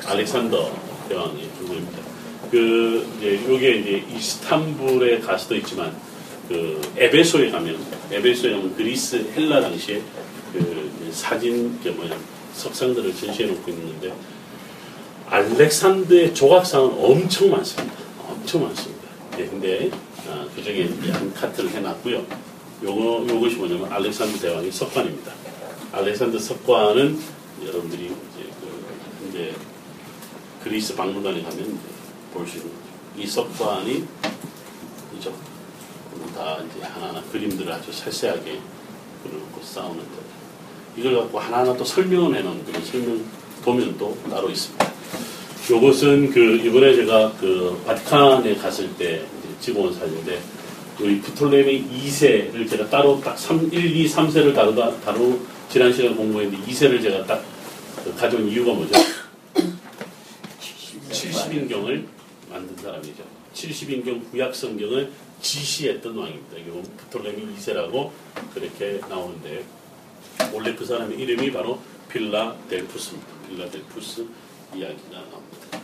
알렉산더 대왕의 부부입니다. 그 이제 요게 이제 이스탄불에 갈 수도 있지만 그 에베소에 가면 에베소에 가면 그리스 헬라 당시에 그 사진 그 뭐냐 석상들을 전시해 놓고 있는데 알렉산더의 조각상은 엄청 많습니다. 엄청 많습니다. 네, 근데 아, 그 중에 한 카트를 해놨고요. 요거 요것이 뭐냐면 알렉산더 대왕의 석관입니다. 알렉산더 석관은 여러분들이 이제 그 이제 그리스 박물관에 가면 볼 수 있는 이 석관이 이죠. 다 이제 하나하나 그림들을 아주 세세하게 그려놓고 쌓아놓는데 이걸 갖고 하나하나 또 설명을 해놓은 그런 설명 도면도 따로 있습니다. 요것은 그 이번에 제가 그 바티칸에 갔을 때 찍어온 사진인데 우리 프톨레미 2세를 제가 따로 딱 3, 1, 2, 3세를 다루다 다루 지난 시간 공부했는데 2세를 제가 딱 가져온 이유가 뭐죠? 70인경을 만든 사람이죠. 70인경 구약 성경을 지시했던 왕입니다. 이건 프톨레미 2세라고 그렇게 나오는데 원래 그 사람의 이름이 바로 필라델푸스입니다. 필라델푸스 이야기가 나옵니다.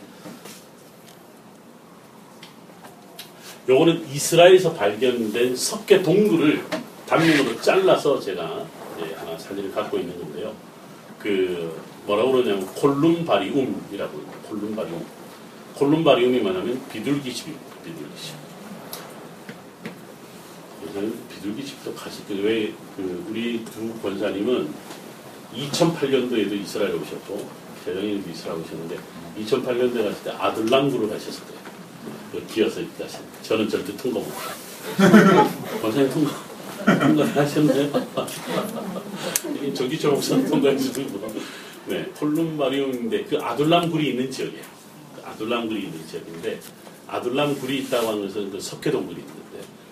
요거는 이스라엘에서 발견된 석계 동굴을 단면으로 잘라서 제가 하나 사진을 갖고 있는 건데요. 그 뭐라고 그러냐면 콜룸바리움이라고 해요. 콜룸바리움. 콜룸바리움이 뭐냐면 비둘기집입니다. 비둘기집. 그래서 비둘기 집도 가실 때왜그 우리 두 권사님은 2008년도에도 이스라엘 오셨고 재정인도 이스라엘 오셨는데 2008년도에 갔을 때 아들랑구를 가셨을 때요. 그 기어서 가신. 저는 절대 통과 못. 권사님 통과. 통과 하셨나요? 저기 저 목사 통과해 주시고. 네, 콜룸바리움인데 그 아둘람 굴이 있는 지역이에요. 그 아둘람 굴이 있는 지역인데 아둘람 굴이 있다고 하는 것은 그 석회 동굴이 있는데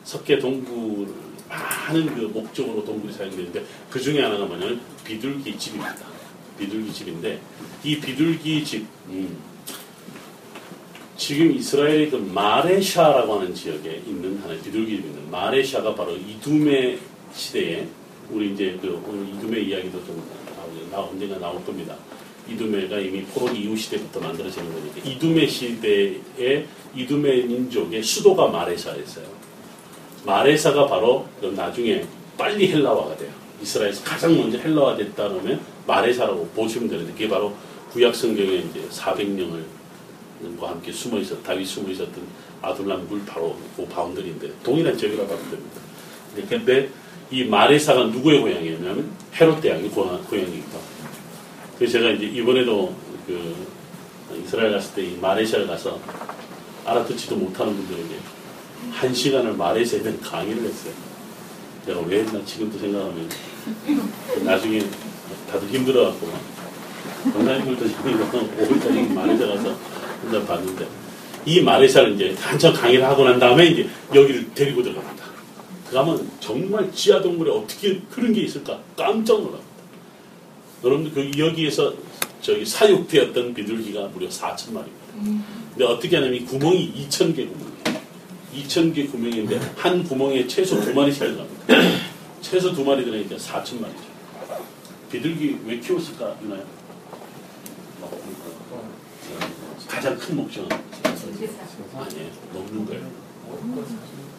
석회 동굴 많은 그 목적으로 동굴이 사용되는데 그 중에 하나가 뭐냐면 비둘기 집입니다. 비둘기 집인데 이 비둘기 집 음, 지금 이스라엘의 그 마레샤라고 하는 지역에 있는 하나의 비둘기 집이 있는 마레샤가 바로 이두메 시대에 우리 이제 그 오늘 이두메 이야기도 좀나 언젠가 나올 겁니다. 이두메가 이미 포로 이후 시대부터 만들어지는 거니까 이두메 시대에 이두메 민족의 수도가 마레샤였어요. 마레사가 바로 나중에 빨리 헬라화가 돼요. 이스라엘에서 가장 먼저 헬라화 됐다 그러면 마레사라고 보시면 되는데 그게 바로 구약 성경에 이제 400명을 과 함께 숨어 있었 다윗 숨어 있었던 아둘람 굴 바로 그 boundary인데 동일한 지역이라고 하면 됩니다. 근데 이 마레사가 누구의 고향이냐면 헤롯 대왕의 고향이기도 합니다. 그래서 제가 이제 이번에도 그 이스라엘 갔을 때 이 마레샤를 가서 알아듣지도 못하는 분들에게 한 시간을 마레샤에 대한 강의를 했어요. 내가 왜 했나 지금도 생각하면 나중에 다들 힘들어갖고 권사님들도 지금 5일까지 마레샤 가서 혼자 봤는데 이 마레샤를 이제 한참 강의를 하고 난 다음에 이제 여기를 데리고 들어갑니다. 그러면 정말 지하 동굴에 어떻게 그런 게 있을까 깜짝 놀랍니다. 여러분들 그 여기에서 저기 사육되었던 비둘기가 무려 4천 마리입니다. 근데 어떻게 하냐면 이 구멍이 2천 개 구멍 이에요. 2천 개 구멍인데 한 구멍에 최소 두 마리씩 들어갑니다. 최소 두 마리 들어가니까 4천 마리죠. 비둘기 왜 키웠을까 유나요? 가장 큰 목적은 아니에요. 먹는 거예요.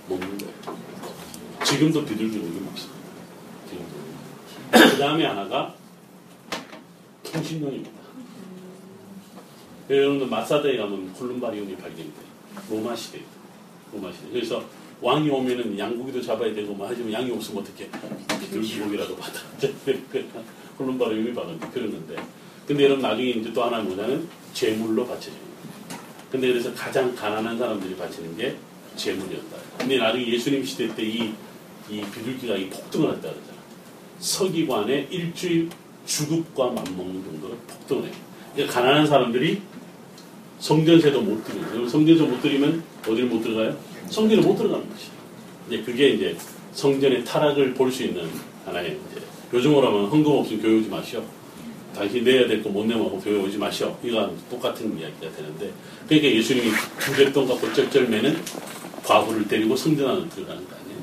먹는 거예요. 지금도 비둘기 고기 먹습니다. 지금도. 그 다음에 하나가 통신용입니다. 여러분들 마사다에 가면 콜룸바리움이 발견돼요. 로마 시대. 로마 시대. 그래서 왕이 오면은 양고기도 잡아야 되고 뭐 하지만 양이 없으면 어떻게 비둘기 고기라도 받아. 콜룸바리움이 받았는데 그랬는데 근데 여러분 나중에 이제 또 하나 뭐냐면 제물로 바쳐집니다. 근데 그래서 가장 가난한 사람들이 바치는 게 제물이었다. 근데 나중에 예수님 시대 때 이 이 비둘기가 이 폭등을 했다 그러잖아. 서기관의 일주일 주급과 맞먹는 정도로 폭등을 해. 그러니까 가난한 사람들이 성전세도 못 드리고 성전세 못 드리면 어디를 못 들어가요? 성전에 못 들어가는 것이. 이제 그게 이제 성전의 타락을 볼 수 있는 하나의 이제 요즘으로 하면 헌금 없으면 교회 오지 마시오. 당신 내야 될 거 못 내면 교회 오지 마시오. 이거 똑같은 이야기가 되는데 그러니까 예수님이 두뱃돈 갖고 쩔쩔매는 과부를 때리고 성전 안으로 들어가는 거 아니에요.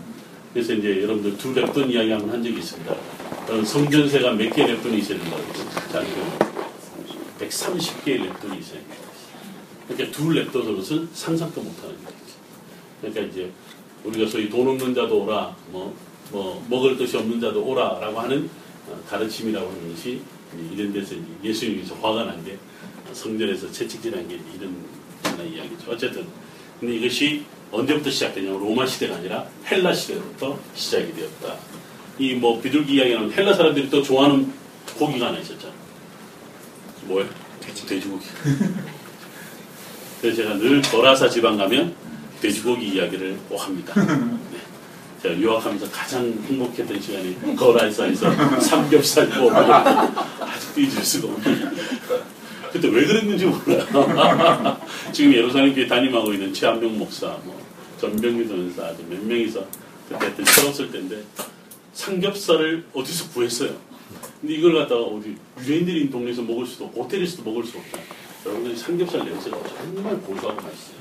그래서 이제 여러분들 두 랩돈 이야기 한번 한 적이 있습니다. 그럼 성전세가 몇 개의 랩돈이 있어야 된다고 자기는 130개의 랩돈이 있어야 된다. 그러니까 두 랩돈으로서는 상상도 못하는 얘기죠. 그러니까 이제 우리가 소위 돈 없는 자도 오라, 뭐, 뭐 먹을 것이 없는 자도 오라라고 하는 어, 가르침이라고 하는 것이 이런 데서 예수님께서 화가 난 게 성전에서 채찍질한 게 이런 하나 이야기죠. 어쨌든 근데 이것이 언제부터 시작되냐면 로마 시대가 아니라 헬라 시대부터 시작이 되었다. 이 뭐 비둘기 이야기는 헬라 사람들이 또 좋아하는 고기가 하나 있었잖아. 돼지, 돼지고기. 그래서 제가 늘 거라사 지방 가면 돼지고기 이야기를 꼭 합니다. 네. 제가 유학하면서 가장 행복했던 시간이 거라사에서 삼겹살 구워 먹을 때 아직도 잊을 수가 없네요. 그때 왜 그랬는지 몰라요. 지금 예루살렘 교회 담임하고 있는 최한명 목사, 뭐 전병규 전사 아주 몇 명이서 그때 하여튼 철없을 때인데 삼겹살을 어디서 구했어요. 근데 이걸 갖다가 어디 유대인들이 있는 동네에서 먹을 수도 없고 호텔에서도 먹을 수 없다. 여러분들 삼겹살 냄새가 정말 고소하고 맛있어요.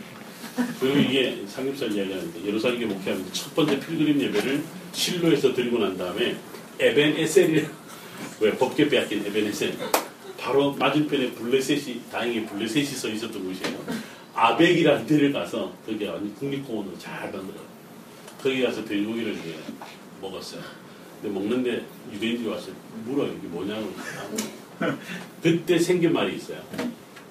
그리고 이게 삼겹살 이야기하는데 예루살렘에 목회하면서 첫 번째 필그림 예배를 실로에서 드리고 난 다음에 에벤 에셀이 왜 법계 빼앗긴 에벤 에셀 바로 맞은편에 블레셋이 다행히 블레셋이 서 있었던 곳이에요. 아벡이라는 데를 가서 거기 완전 국립공원으로 잘 만들어. 거기 가서 돼지고기를 이제 먹었어요. 근데 먹는데 유대인들이 왔어요. 물어 이게 뭐냐고. 그때 생긴 말이 있어요.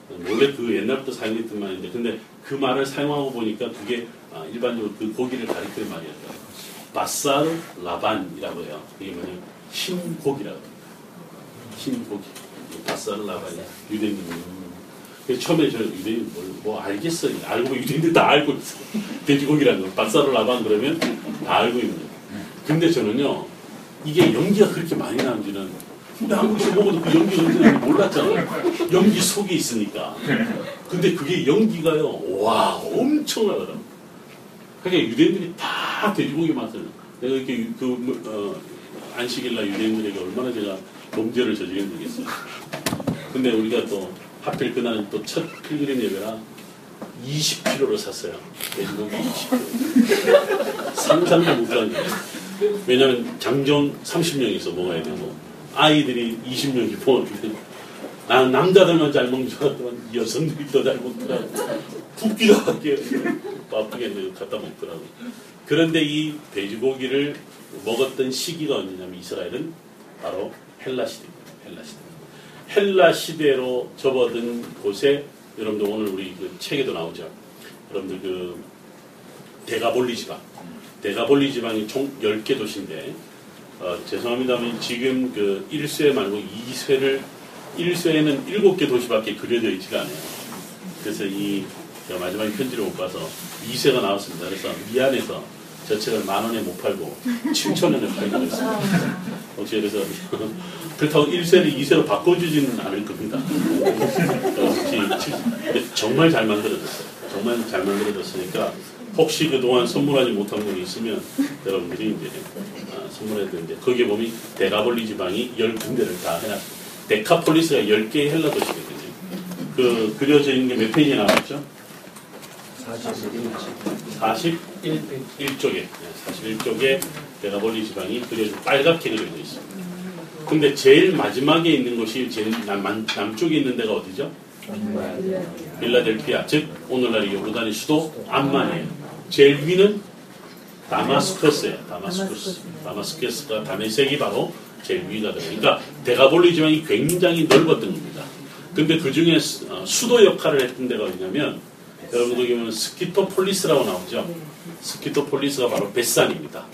원래 그 옛날부터 사용했던 말인데 근데 그 말을 사용하고 보니까 그게 아, 일반적으로 그 고기를 가리키는 말이었다. 바사르 라반이라고 해요. 이게 뭐냐면 흰 고기라고. 흰 고기. 바사르 라반이 유대인. 그래서 처음에 저 유대인 뭘, 뭐 알겠어. 알고 유대인들 다 알고 있어. 돼지고기라는 거. 바사르 라반 그러면 다 알고 있는 거예요. 근데 저는요, 이게 연기가 그렇게 많이 나는지는 근데 한국에서 먹어도 그 연기 연기는 몰랐잖아요. 연기 속에 있으니까. 근데 그게 연기가요, 와, 엄청나더라고. 그러니까 유대인들이 다 돼지고기 맛을, 내가 이렇게 그, 어, 안식일날 유대인들에게 얼마나 제가 범죄를 저지르겠어요. 근데 우리가 또 하필 그날은 또 첫 필그림 예배라 20kg를 샀어요. 돼지고기 20kg. 상상도 못하는 거예요. 왜냐면 장정 30명이서 먹어야 되고, 아이들이 20명이 먹었는데, 나는 남자들만 잘 먹는 줄 알았더만 여성들이 더 잘 먹더라고. 붓기도 할게요. 바쁘게 갖다 먹더라고. 그런데 이 돼지고기를 먹었던 시기가 언제냐면 이스라엘은 바로 헬라 시대입니다. 헬라 시대. 헬라 시대로 접어든 곳에 여러분들 오늘 우리 그 책에도 나오죠. 여러분들 그 데가볼리 지방. 데가볼리 지방이 총 10개 도시인데 어, 죄송합니다만 지금 그 1쇄 말고 2쇄를 1쇄에는 7개 도시밖에 그려져 있지가 않아요. 그래서 이 마지막에 편지를 못 봐서 2쇄가 나왔습니다. 그래서 미안해서 저 책을 만 원에 못 팔고 7천 원에 팔고 그랬습니다. 혹시 그래서 그렇다고 1쇄를 2쇄로 바꿔주지는 않을 겁니다. 혹시 정말 잘 만들어졌어요. 정말 잘 만들어졌으니까 혹시 그동안 선물하지 못한 분이 있으면 여러분들이 이제 아, 선물해야 되는데 거기에 보면 데가볼리 지방이 10군데를 다 해놨습니다. 데카폴리스가 10개의 헬라 도시거든요. 그 그려져 있는 게 몇 페이지에 나왔죠? 41쪽에 41쪽에 데가볼리 지방이 그려져 빨갛게 그려져 있습니다. 근데 제일 마지막에 있는 곳이 제일 남, 남쪽에 있는 데가 어디죠? 빌라델피아 즉 오늘날 요르단의 수도 암만이에요. 제일 위는 다마스커스예요. 다마스커스. 다마스커스가 다메섹이 바로 제일 위가 돼요. 그러니까 데가볼리 지방이 굉장히 넓었던 겁니다. 근데 그 중에 수도 역할을 했던 데가 어디냐면 여러분들 보면 스키토폴리스라고 나오죠. 스키토폴리스가 바로 벳산입니다.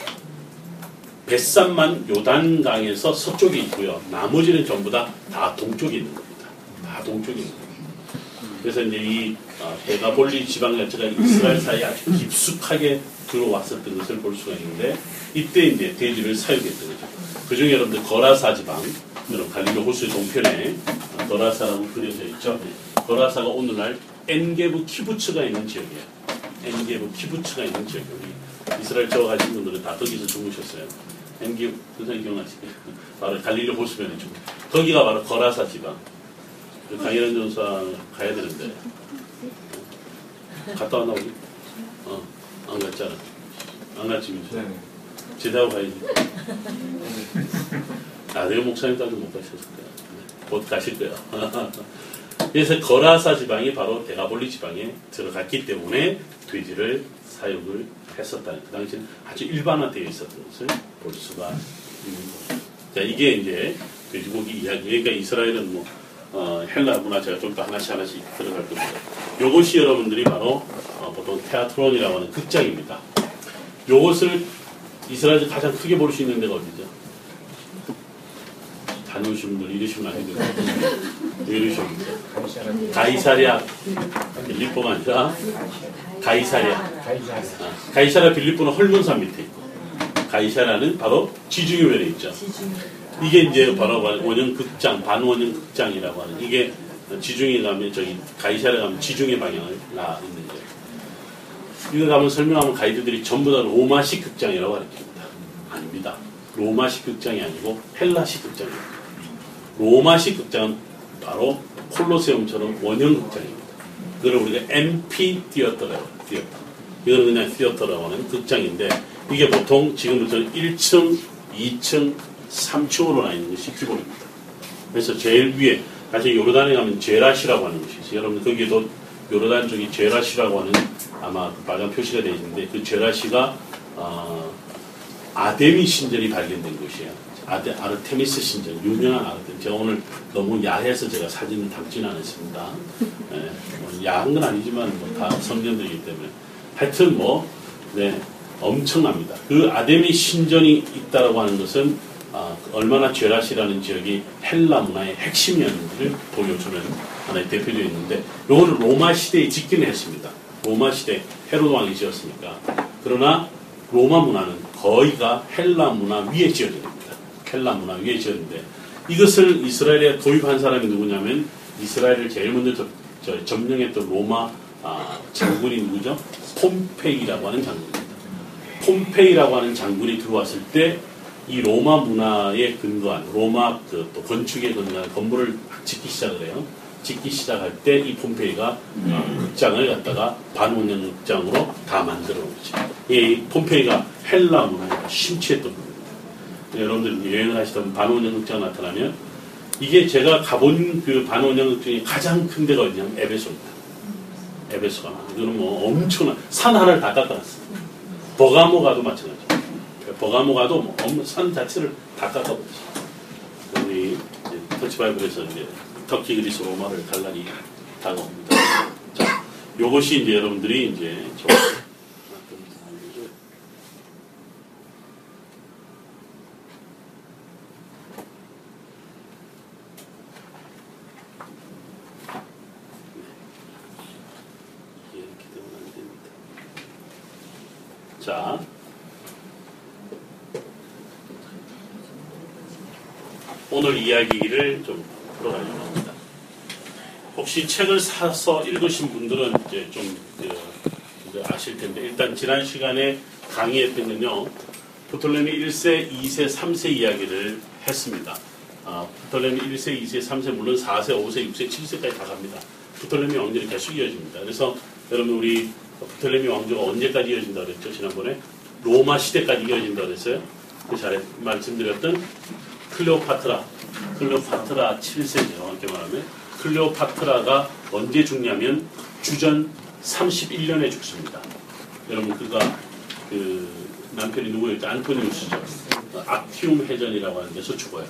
벳산만 요단강에서 서쪽에 있고요. 나머지는 전부 다, 다 동쪽에 있는 겁니다. 다 동쪽에 있는 겁니다. 그래서 이제 이 어, 대가볼리 지방 자체가 이스라엘 사이에 아주 깊숙하게 들어왔었던 것을 볼 수가 있는데 이때 이제 돼지를 사육했던 거죠. 그중에 여러분들 거라사 지방, 여러분 갈릴리 호수의 동편에 어, 거라사라고 그려져 있죠. 거라사가 오늘날 엔게브 키부츠가 있는 지역이에요. 엔게브 키부츠가 있는 지역이에요. 이스라엘 저 가신 분들은 다 거기서 주무셨어요. 엔게브 그사 기억나시죠? 바로 갈릴리 호수변에 주 거기가 바로 거라사 지방. 그 강일원 전사 가야 되는데 갔다 왔나 우리? 어, 안 갔잖아. 안 갔지, 민수? 네. 제대하고 가야지. 아, 내가 목사님까지 못 가셨을 거야. 네, 곧 가실 거야. 그래서 거라사 지방이 바로 대가볼리 지방에 들어갔기 때문에 돼지를 사육을 했었다는 그 당시에는 아주 일반화되어 있었던 것을 볼 수가 있는 거죠. 자, 이게 이제 돼지고기 이야기. 그러니까 이스라엘은 뭐 어, 헬라 문화 제가 좀 더 하나씩 하나씩 들어갈 겁니다. 요것이 여러분들이 바로 어, 보통 테아트론이라고 하는 극장입니다. 요것을 이스라엘에서 가장 크게 볼 수 있는 데가 어디죠? 다녀오신 분들 이러시면 안. 왜 이러십니까? 가이사랴 빌립보가 아니라 가이사랴. 가이사. 아, 가이사랴 빌립보는 헐문산 밑에 있고 가이사랴는 바로 지중해변에 있죠. 이게 이제 바로 원형 극장, 반원형 극장이라고 하는 이게 지중해 가면 저기 가이사랴 가면 지중해 방향을 나 있는 거예요. 이거 가면 설명하면 가이드들이 전부 다 로마식 극장이라고 가르칩니다. 아닙니다. 로마식 극장이 아니고 헬라식 극장입니다. 로마식 극장은 바로 콜로세움처럼 원형 극장입니다. 그걸 우리가 amphitheater라고 theater. 이거는 그냥 theater라고 하는 극장인데 이게 보통 지금부터 1층, 2층, 3층으로 나 있는 것이 기본입니다. 그래서 제일 위에 사실 요르단에 가면 제라시라고 하는 것이 있어요. 여러분 거기에도 요르단 쪽이 제라시라고 하는 아마 그 빨간 표시가 되어 있는데 그 제라시가 어, 아데미 신전이 발견된 곳이에요. 아데, 아르테미스 신전, 유명한 아르테미스. 제가 오늘 너무 야해서 제가 사진을 담지는 않았습니다. 예, 뭐 야한 건 아니지만 뭐 다 성전들이기 때문에. 하여튼 뭐, 네, 엄청납니다. 그 아데미 신전이 있다라고 하는 것은 아, 얼마나 제라시라는 지역이 헬라 문화의 핵심이었는지를 보여주는 하나의 있는데, 요거는 로마 시대에 짓기는 했습니다. 로마 시대 헤로드 왕이 지었으니까. 그러나 로마 문화는 거의가 헬라 문화 위에 지어진 겁니다. 헬라 문화 위에 지었는데 이것을 이스라엘에 도입한 사람이 누구냐면 이스라엘을 제일 먼저 접, 저, 점령했던 로마 아, 장군이 누구죠? 폼페이라고 하는 장군입니다. 폼페이라고 하는 장군이 들어왔을 때 이 로마 문화에 근거한 로마 그 또 건축에 근거한 건물을 짓기 시작을 해요. 짓기 시작할 때 이 폼페이가 어, 극장을 갖다가 반원형 극장으로 다 만들어 놓죠. 이 폼페이가 헬라 문화에 심취했던 겁니다. 여러분들 여행을 하시던 반원형 극장 나타나면 이게 제가 가본 그 반원형 극장이 가장 큰 데가 어디냐면 에베소입니다. 에베소가 이거는 뭐 엄청난 산 하나를 다 깎아놨어요. 버가모 가도 마찬가지. 버가모 가도 뭐 산 자체를 다 깎아버렸어요. 우리 터치바이블에서 이제 터키 그리스 로마를 갈라니 다가옵니다. 자, 요것이 이제 여러분들이 이제 저 이렇게 되면 안 됩니다. 자, 오늘 이야기를 좀 풀어가려고 합니다. 혹시 책을 사서 읽으신 분들은 이제 좀 그, 이제 아실 텐데 일단 지난 시간에 강의했던 건요 부톨레미 1세, 2세, 3세 이야기를 했습니다. 아, 부톨레미 1세, 2세, 3세 물론 4세, 5세, 6세, 7세까지 다 갑니다. 부톨레미 왕조는 계속 이어집니다. 그래서 여러분 우리 부톨레미 왕조가 언제까지 이어진다 그랬죠 지난번에 로마 시대까지 이어진다 그랬어요. 그 전에 말씀드렸던 클레오파트라, 클레오파트라 7세죠. 정확히 말하면 클레오파트라가 언제 죽냐면 주전 31년에 죽습니다. 여러분 그가 그 남편이 누구였죠? 안토니우스죠. 악티움 해전이라고 하는 데서 죽어요.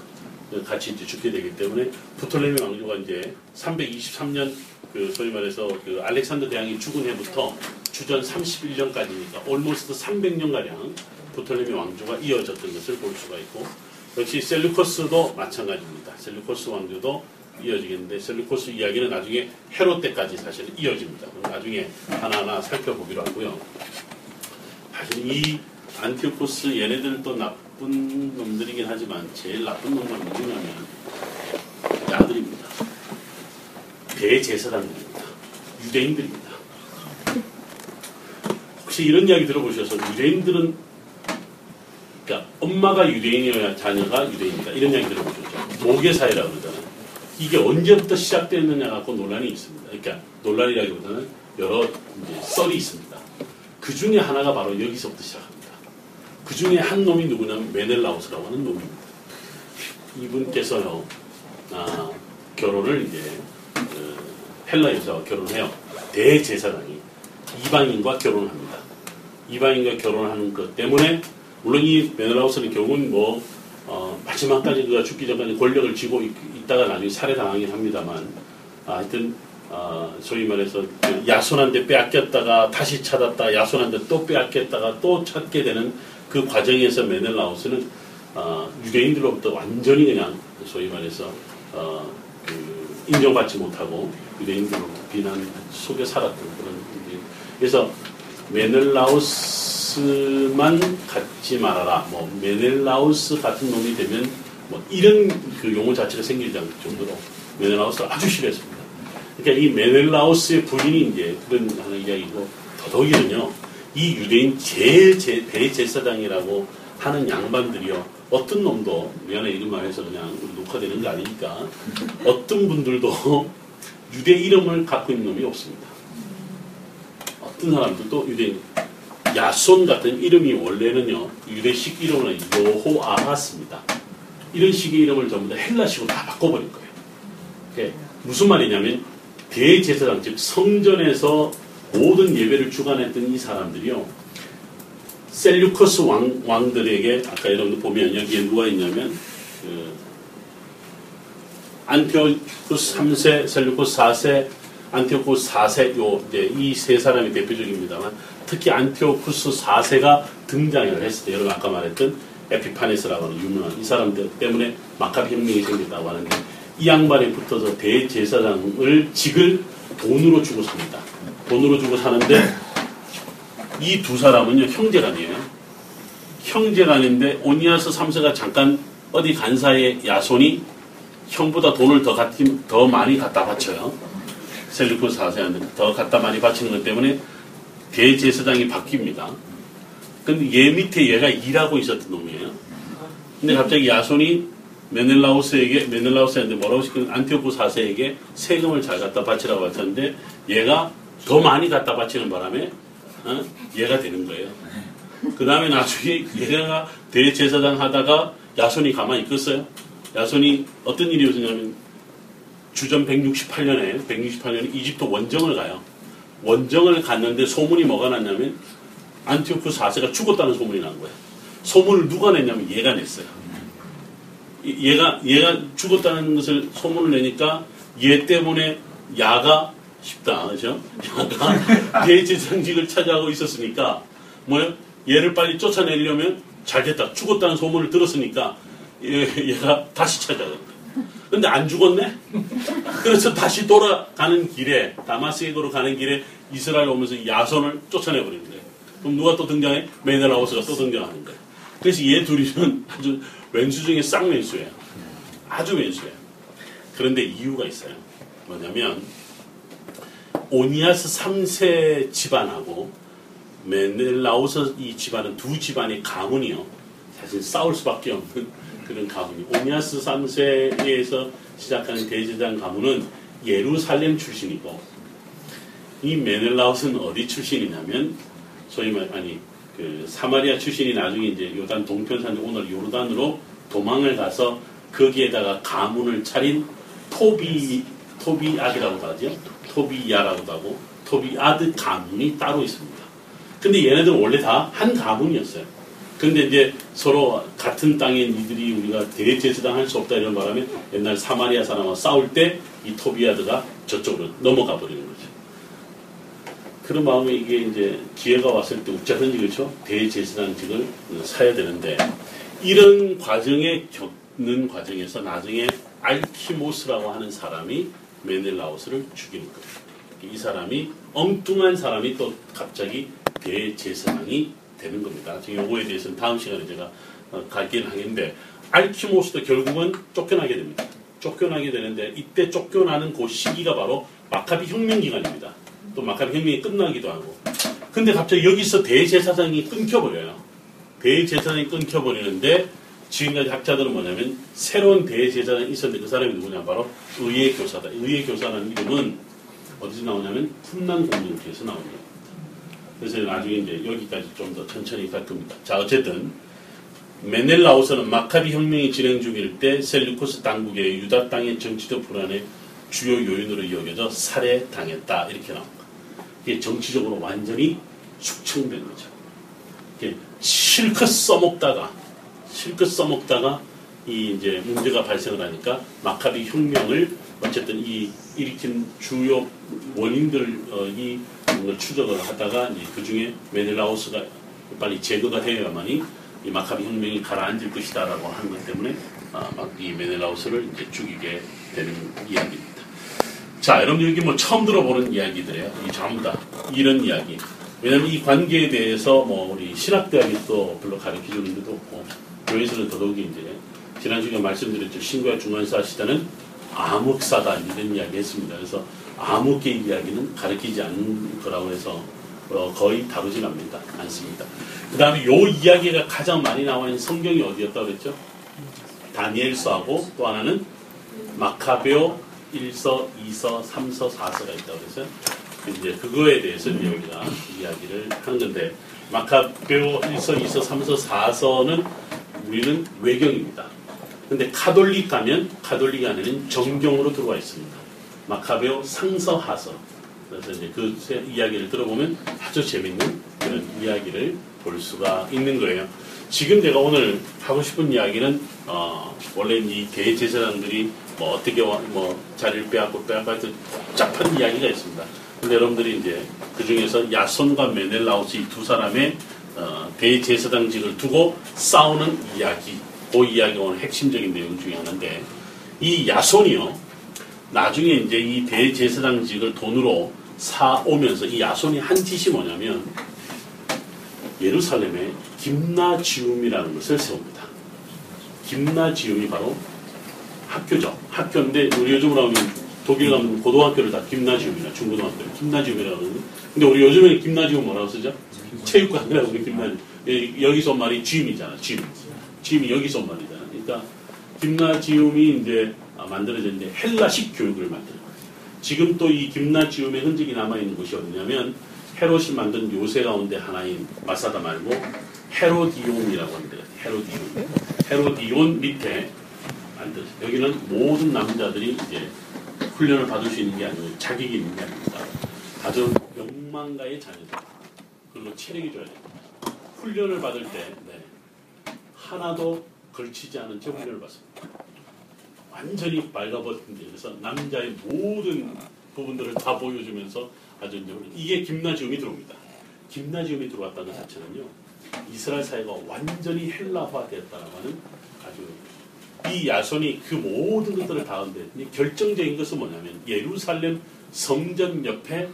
같이 이제 죽게 되기 때문에 부톨레미 왕조가 이제 323년 그 소위 말해서 그 알렉산더 대왕이 죽은 해부터 주전 31년까지니까 almost 300년 가량 부톨레미 왕조가 이어졌던 것을 볼 수가 있고 역시 셀루커스도 마찬가지입니다. 셀루커스 왕조도 이어지겠는데 셀루코스 이야기는 나중에 헤롯 때까지 사실 이어집니다. 나중에 하나하나 살펴보기로 하고요. 사실 이 안티오코스 얘네들도 나쁜 놈들이긴 하지만 제일 나쁜 놈은 누구냐면 아들입니다. 대제사장들입니다. 유대인들입니다. 혹시 이런 이야기 들어보셔서 유대인들은 그러니까 엄마가 유대인이어야 자녀가 유대인이다 이런 이야기 들어보셨죠. 모계 사회라고 그러잖아요. 이게 언제부터 시작됐느냐 갖고 논란이 있습니다. 그러니까 논란이라기보다는 여러 이제 썰이 있습니다. 그 중에 하나가 바로 여기서부터 시작합니다. 그 중에 한 놈이 누구냐면 메넬라우스라고 하는 놈입니다. 이분께서요, 아, 결혼을 이제 어, 헬라 여자와 결혼해요. 대제사장이 이방인과 결혼합니다. 이방인과 결혼하는 것 때문에 물론 이 메넬라우스는 결국은 뭐 어, 마지막까지 그가 죽기 전까지 권력을 쥐고 있, 다가 나중에 살해당하긴 합니다만 아, 하여튼 어, 소위 말해서 그 야손한테 빼앗겼다가 다시 찾았다 야손한테 또 빼앗겼다가 또 찾게 되는 그 과정에서 메넬라우스는 어, 유대인들로부터 완전히 그냥 소위 말해서 어, 그 인정받지 못하고 유대인들로부터 비난 속에 살았던 그런 그래서 메넬라우스만 갖지 말아라. 뭐 메넬라우스 같은 놈이 되면 뭐 이런 그 용어 자체가 생길 정도로 메넬라우스를 아주 싫어했습니다. 그러니까 이 메넬라우스의 부인이 이제 그런 하는 이야기고 더더욱이는요. 이 유대인 제일 제, 대제사장이라고 하는 양반들이요. 어떤 놈도 미안해 이런 말해서 그냥 녹화되는 거 아니니까 어떤 분들도 유대 이름을 갖고 있는 놈이 없습니다. 어떤 사람들도 유대인 야손 같은 이름이 원래는요 유대식 이름은 여호아하스입니다. 이런 식의 이름을 전부 다 헬라식으로 다 바꿔버린 거예요. 그게 무슨 말이냐면 대제사장 즉 성전에서 모든 예배를 주관했던 이 사람들이요 셀류커스 왕, 왕들에게 아까 여러분들 보면 여기에 누가 있냐면 그 안티오쿠스 3세, 셀류코스 4세, 안티오쿠스 4세 요 이제 이 세 사람이 대표적입니다만 특히 안티오쿠스 4세가 등장을 했을 때 여러분 아까 말했던 에피파네스라고 하는 유명한 이 사람들 때문에 마카비 혁명이 생겼다고 하는데 이 양반에 붙어서 대제사장을 직을 돈으로 주고 삽니다. 돈으로 주고 사는데 이 두 사람은요 형제간이에요. 형제간인데 오니아스 3세가 잠깐 어디 간 사이에 야손이 형보다 돈을 더, 갖기, 더 많이 갖다 바쳐요. 셀리코스 4세한테 더 갖다 많이 바치는 것 때문에 대제사장이 바뀝니다. 근데 얘 밑에 얘가 일하고 있었던 놈이에요. 근데 갑자기 야손이 메넬라우스에게 메넬라우스한테 뭐라고 시키는 안티오코 4세에게 세금을 잘 갖다 바치라고 바쳤는데 얘가 더 많이 갖다 바치는 바람에 어? 얘가 되는 거예요. 그 다음에 나중에 얘가 대제사장 하다가 야손이 가만히 있겠어요? 야손이 어떤 일이 있었냐면 주전 168년에 168년에 이집트 원정을 가요. 원정을 갔는데 소문이 뭐가 났냐면 안티오크 4세가 죽었다는 소문이 난 거예요. 소문을 누가 냈냐면 얘가 냈어요. 얘가 얘가 죽었다는 것을 소문을 내니까 얘 때문에 야가 쉽다, 그죠? 야가 대제사장직을 차지하고 있었으니까 뭐요? 얘를 빨리 쫓아내려면 잘 됐다. 죽었다는 소문을 들었으니까 얘, 가 다시 찾아간다. 근데 안 죽었네? 그래서 다시 돌아가는 길에, 다마스에으로 가는 길에 이스라엘 오면서 야손을 쫓아내버리는 거예요. 그럼 누가 또 등장해? 메넬라우스가 또 등장하는 거예요. 그래서 얘 둘이는 아주 왼수 중에 쌍왼수예요. 아주 왼수예요. 그런데 이유가 있어요. 뭐냐면, 오니아스 3세 집안하고 메넬라우스 이 집안은 두 집안의 가문이요. 사실 싸울 수밖에 없는 그런 가문이. 오니아스 3세에서 시작하는 대제장 가문은 예루살렘 출신이고 이 메넬라우스는 어디 출신이냐면 소위 말 아니 그 사마리아 출신이 나중에 이제 요단 동편산 오늘 요르단으로 도망을 가서 거기에다가 가문을 차린 토비 토비아드라고 하죠. 토비야라고도 하고 토비아드 가문이 따로 있습니다. 근데 얘네들은 원래 다 한 가문이었어요. 근데 이제 서로 같은 땅인 이들이 우리가 대제사장 할 수 없다 이런 바람에 옛날 사마리아 사람과 싸울 때 이 토비아드가 저쪽으로 넘어가 버리는 거죠. 그런 마음에 이게 이제 기회가 왔을 때 웃자든지 그렇죠. 대제사장직을 사야 되는데 이런 과정에 겪는 과정에서 나중에 알키모스라고 하는 사람이 메넬라우스를 죽이는 거예요. 이 사람이 엉뚱한 사람이 또 갑자기 대제사장이 되는 겁니다. 지금 요거에 대해서는 다음 시간에 제가 어, 갈긴 하겠는데 알키모스도 결국은 쫓겨나게 됩니다. 쫓겨나게 되는데 이때 쫓겨나는 그 시기가 바로 마카비 혁명 기간입니다. 또 마카비 혁명이 끝나기도 하고. 근데 갑자기 여기서 대제사장이 끊겨버려요. 대제사장이 끊겨버리는데 지금까지 학자들은 뭐냐면 새로운 대제사장이 있었는데 그 사람이 누구냐 바로 의의 교사다. 의의 교사라는 이름은 어디서 나오냐면 훈난 공동체에서 나옵니다. 그래서 나중에 이제 여기까지 좀 더 천천히 갈 겁니다. 자 어쨌든 메넬라우스는 마카비 혁명이 진행 중일 때 셀루코스 당국의 유다 땅의 정치적 불안의 주요 요인으로 여겨져 살해당했다 이렇게 나옵니다. 이게 정치적으로 완전히 숙청된 거죠. 이게 실컷 써먹다가 실컷 써먹다가 이 이제 문제가 발생을 하니까 마카비 혁명을 어쨌든 이 일으킨 주요 원인들 어, 추적을 하다가 그 중에 메넬라우스가 빨리 제거가 되어야만이 이 마카비 혁명이 가라앉을 것이다라고 하는 것 때문에 아, 막이 메넬라우스를 이제 죽이게 되는 이야기입니다. 자, 여러분 여기 뭐 처음 들어보는 이야기들이에요. 이 전부 다 이런 이야기. 왜냐면 이 관계에 대해서 뭐 우리 신학대학이 또 별로 가르쳐 주는 데도 없고 교회에서는 더더욱이 이제 지난 시간에 말씀드렸죠. 신구약 중간사 시대는 암흑사다 이런 이야기 했습니다. 그래서 암흑의 이야기는 가르치지 않는 거라고 해서 어, 거의 다루진 않습니다. 않습니다. 그 다음에 요 이야기가 가장 많이 나와 있는 성경이 어디였다고 그랬죠? 다니엘서하고 또 하나는 마카베오 1서, 2서, 3서, 4서가 있다고 그래서 이제 그거에 대해서 여기가 이야기를 하는 건데 마카베오 1서, 2서, 3서, 4서는 우리는 외경입니다. 근데 카톨릭 가면 카톨릭 안에는 정경으로 들어와 있습니다. 마카베오 상서 하서. 그래서 이제 그 이야기를 들어보면 아주 재밌는 그런 이야기를 볼 수가 있는 거예요. 지금 제가 오늘 하고 싶은 이야기는 어, 원래 이 대제사장들이 뭐 어떻게 와- 뭐 자리를 빼앗고 빼앗고 하여튼 복잡한 이야기가 있습니다. 근데 여러분들이 이제 그 중에서 야손과 메넬라우스 이 두 사람의 어, 대제사장직을 두고 싸우는 이야기, 그 이야기가 오늘 핵심적인 내용 중에 하나인데 이 야손이요 나중에 이제 이 대제사장직을 돈으로 사오면서 이 야손이 한 짓이 뭐냐면 예루살렘에 김나지움이라는 것을 세웁니다. 김나지움이 바로 학교죠. 학교인데 우리 요즘으로 하면 독일 가면 고등학교를 다 김나지움이나 중고등학교를 김나지움이라고 하는데 근데 우리 요즘에 김나지움 뭐라고 쓰죠? 체육관이라고 우리 김나지움. 예, 여기서 온 말이 짐이잖아. 짐. 짐이 여기서 온 말이잖아. 그러니까 김나지움이 이제 아, 만들어졌는데 헬라식 교육을 거예요. 지금 또 이 김나지움의 흔적이 남아있는 곳이 어디냐면 헤롯이 만든 요새 가운데 하나인 마사다 말고 헤로디온이라고 있어요. 헤로디온. 헤로디온 밑에 만들었어요. 여기는 모든 남자들이 이제 훈련을 받을 수 있는 게 아니고 자격이 있는 게 아닙니다. 아주 명망가의 자녀들. 그걸로 체력이 줘야 됩니다. 훈련을 받을 때 네, 하나도 걸치지 않은 채 훈련을 받습니다. 완전히 밝아버린 데 그래서 남자의 모든 부분들을 다 보여주면서 아주 이제 이게 김나지움이 들어옵니다. 김나지움이 들어왔다는 것 자체는요 이스라엘 사회가 완전히 헬라화되었다라고 하는 아주 이 야손이 그 모든 것들을 다 하는데 이 결정적인 것은 뭐냐면 예루살렘 성전 옆에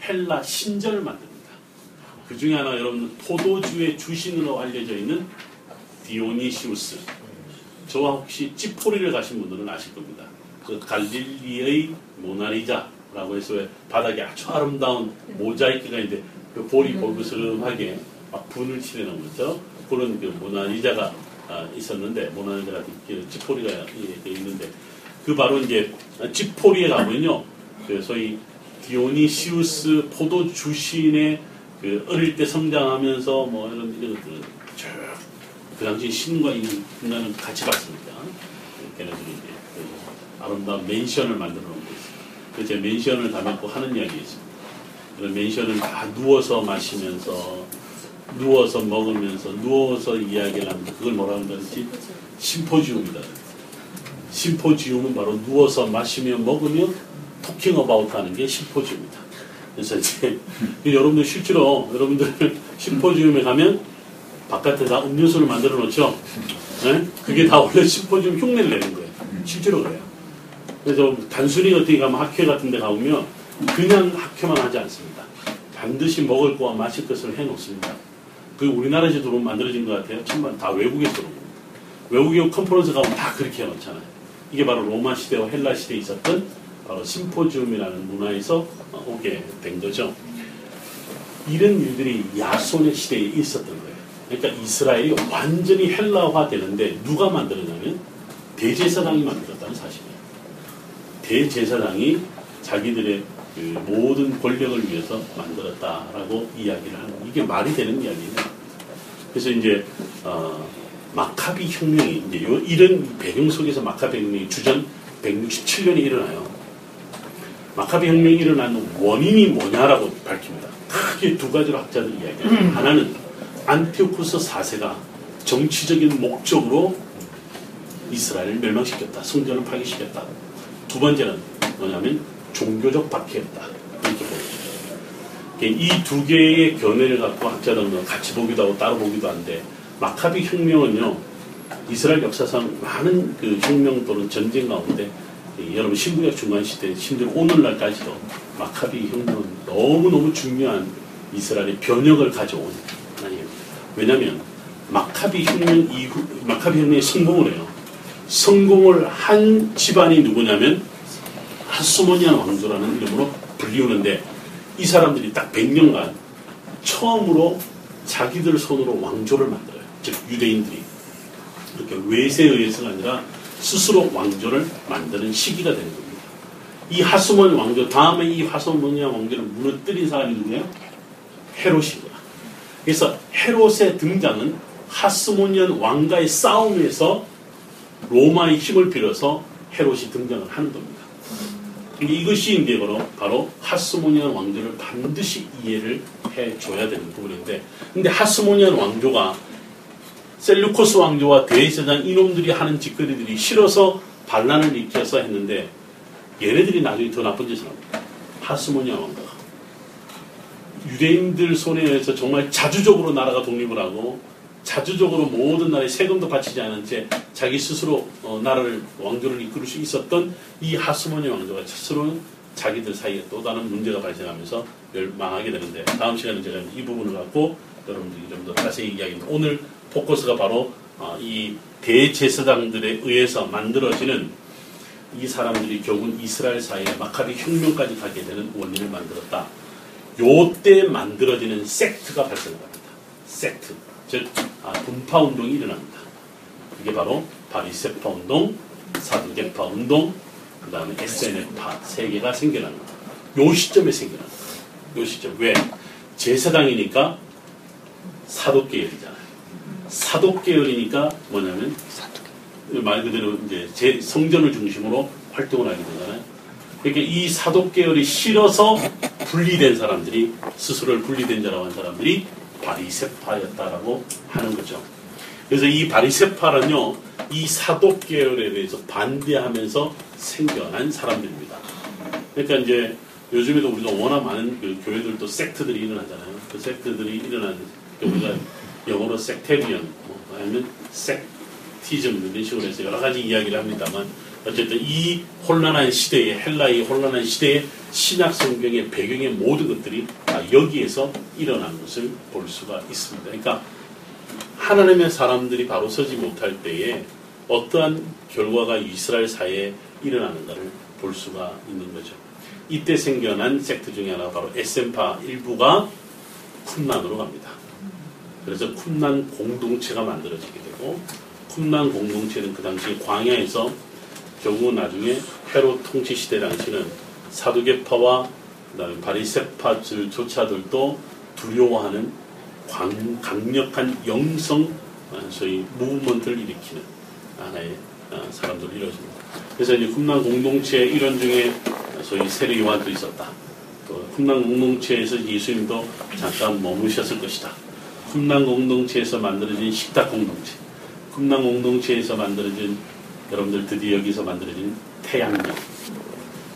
헬라 신전을 만듭니다. 그 중에 하나 여러분 포도주의 주신으로 알려져 있는 디오니시우스 저와 혹시 찌포리를 가신 분들은 아실 겁니다. 그 갈릴리의 모나리자라고 해서 왜 바닥에 아주 아름다운 모자이크가 있는데 그 볼이 볼그스름하게 막 분을 칠해놓은 거죠. 그런 그 모나리자가 아, 있었는데 모나리자가 그 찌포리가 이렇게 있는데 그 바로 이제 찌포리에 가면요. 그 소위 디오니시우스 포도 주신의 그 어릴 때 성장하면서 뭐 이런 이런 것들은 쭉 그 당시 신과 있는 인간은 같이 봤습니다. 걔네들이 이제 그 아름다운 맨션을 만들어 놓은 게 있어요. 그래서 제 맨션을 담았고 하는 이야기 있습니다. 그런 맨션을 다 누워서 마시면서 누워서 먹으면서 누워서 이야기를 하는데 그걸 뭐라 그러는지 심포지움이다. 심포지움은 바로 누워서 마시며 먹으며 토킹 어바웃 하는 게 심포지움이다. 그래서 이제 여러분들 실제로 여러분들 심포지움에 가면 바깥에 다 음료수를 만들어 놓죠. 네? 그게 다 원래 심포지움 흉내를 내는 거예요. 실제로 그래요. 그래서 단순히 어떻게 가면 학회 같은 데 가보면 그냥 학회만 하지 않습니다. 반드시 먹을 거와 마실 것을 해 놓습니다. 그 우리나라에서 도 만들어진 것 같아요. 천만 다 외국에서 들어온 겁니다. 외국에 컨퍼런스 가면 다 그렇게 해 놓잖아요. 이게 바로 로마 시대와 헬라 시대에 있었던 바로 심포지움이라는 문화에서 오게 된 거죠. 이런 일들이 야손의 시대에 있었던. 그러니까 이스라엘이 완전히 헬라화 되는데 누가 만들었냐면 대제사장이 만들었다는 사실이에요. 대제사장이 자기들의 그 모든 권력을 위해서 만들었다라고 이야기를 하는 이게 말이 되는 이야기예요. 그래서 이제 어, 마카비 혁명이 이제 요, 이런 배경 속에서 마카비 혁명이 주전 167년에 일어나요. 마카비 혁명이 일어난 원인이 뭐냐라고 밝힙니다. 크게 두 가지로 학자들이 이야기해요. 하나는 안티오쿠스 4세가 정치적인 목적으로 이스라엘을 멸망시켰다. 성전을 파괴시켰다. 두 번째는 뭐냐면 종교적 박해였다. 이렇게 보여요. 이두 개의 견해를 갖고 학자들은 같이 보기도 하고 따로 보기도 한데 마카비 혁명은요 이스라엘 역사상 많은 그 혁명 또는 전쟁 가운데 여러분 신구약 중간 시대 심지어 오늘날까지도 마카비 혁명은 너무너무 중요한 이스라엘의 변혁을 가져온. 왜냐하면 마카비 혁명 이후 마카비 혁명이 성공을 해요. 성공을 한 집안이 누구냐면 하스모니안 왕조라는 이름으로 불리우는데 이 사람들이 딱 100년간 처음으로 자기들 손으로 왕조를 만들어요. 즉 유대인들이 이렇게 외세에 의해서가 아니라 스스로 왕조를 만드는 시기가 되는 겁니다. 이 하스모니 왕조 다음에 이 하스모니아 왕조를 무너뜨린 사람이 누구예요? 헤롯이구나. 그래서 헤롯의 등장은 하스모니안 왕가의 싸움에서 로마의 힘을 빌어서 헤롯이 등장을 하는 겁니다. 이것이 이제 바로, 바로 하스모니안 왕조를 반드시 이해를 해줘야 되는 부분인데, 근데 하스모니안 왕조가 셀루코스 왕조와 대제사장 이놈들이 하는 짓거리들이 싫어서 반란을 일으켜서 했는데, 얘네들이 나중에 더 나쁜 짓을 합니다. 하스모니안 왕가가. 유대인들 손에 의해서 정말 자주적으로 나라가 독립을 하고 자주적으로 모든 나라에 세금도 바치지 않은 채 자기 스스로 어, 나라를 왕조를 이끌 수 있었던 이 하스모니 왕조가 스스로 자기들 사이에 또 다른 문제가 발생하면서 망하게 되는데 다음 시간에 제가 이 부분을 갖고 여러분들이 좀 더 자세히 이야기합니다. 오늘 포커스가 바로 어, 이 대제사장들에 의해서 만들어지는 이 사람들이 결국 이스라엘 사이에 마카비 혁명까지 가게 되는 원인을 만들었다. 요때 만들어지는 섹트가 발생합니다. 섹트. 즉 아, 분파 운동이 일어납니다. 이게 바로 바리세파 운동, 사두개파 운동, 그 다음에 SNF파 세 개가 생겨납니다. 요 시점에 생겨납니다. 요 시점 왜 제사장이니까 사도계열이잖아요. 사도계열이니까 뭐냐면 말 그대로 이제 제 성전을 중심으로 활동을 하게 되잖아요. 그러니까 이 사도계열이 싫어서 분리된 사람들이 스스로를 분리된 자라고 한 사람들이 바리세파였다라고 하는 거죠. 그래서 이 바리세파는요, 이 사독 계열에 대해서 반대하면서 생겨난 사람들입니다. 그러니까 이제 요즘에도 우리가 워낙 많은 그 교회들도 섹트들이 일어나잖아요. 그 섹트들이 일어나는 그 우리가 영어로 섹테리언 뭐 아니면 섹티즘 이런 식으로 해서 여러 가지 이야기를 합니다만 어쨌든 이 혼란한 시대에 헬라의 혼란한 시대에 신약 성경의 배경의 모든 것들이 다 여기에서 일어난 것을 볼 수가 있습니다. 그러니까 하나님의 사람들이 바로 서지 못할 때에 어떠한 결과가 이스라엘 사회에 일어나는가를 볼 수가 있는 거죠. 이때 생겨난 섹트 중에 하나가 바로 에센파 일부가 쿰난으로 갑니다. 그래서 쿰난 공동체가 만들어지게 되고 쿰난 공동체는 그 당시 광야에서 결국은 나중에 헤롯 통치 시대 당시는 사두개파와 그다음에 바리세파조차들도 두려워하는 광, 강력한 영성 어, 소위 무브먼트를 일으키는 하나의 어, 사람들로 이루어집니다. 그래서 이제 쿰난 공동체 일원 중에 소위 세례 요한도 있었다. 또 쿰난 공동체에서 예수님도 잠깐 머무셨을 것이다. 쿰난 공동체에서 만들어진 식탁 공동체, 쿰난 공동체에서 만들어진 여러분들 드디어 여기서 만들어진 태양력.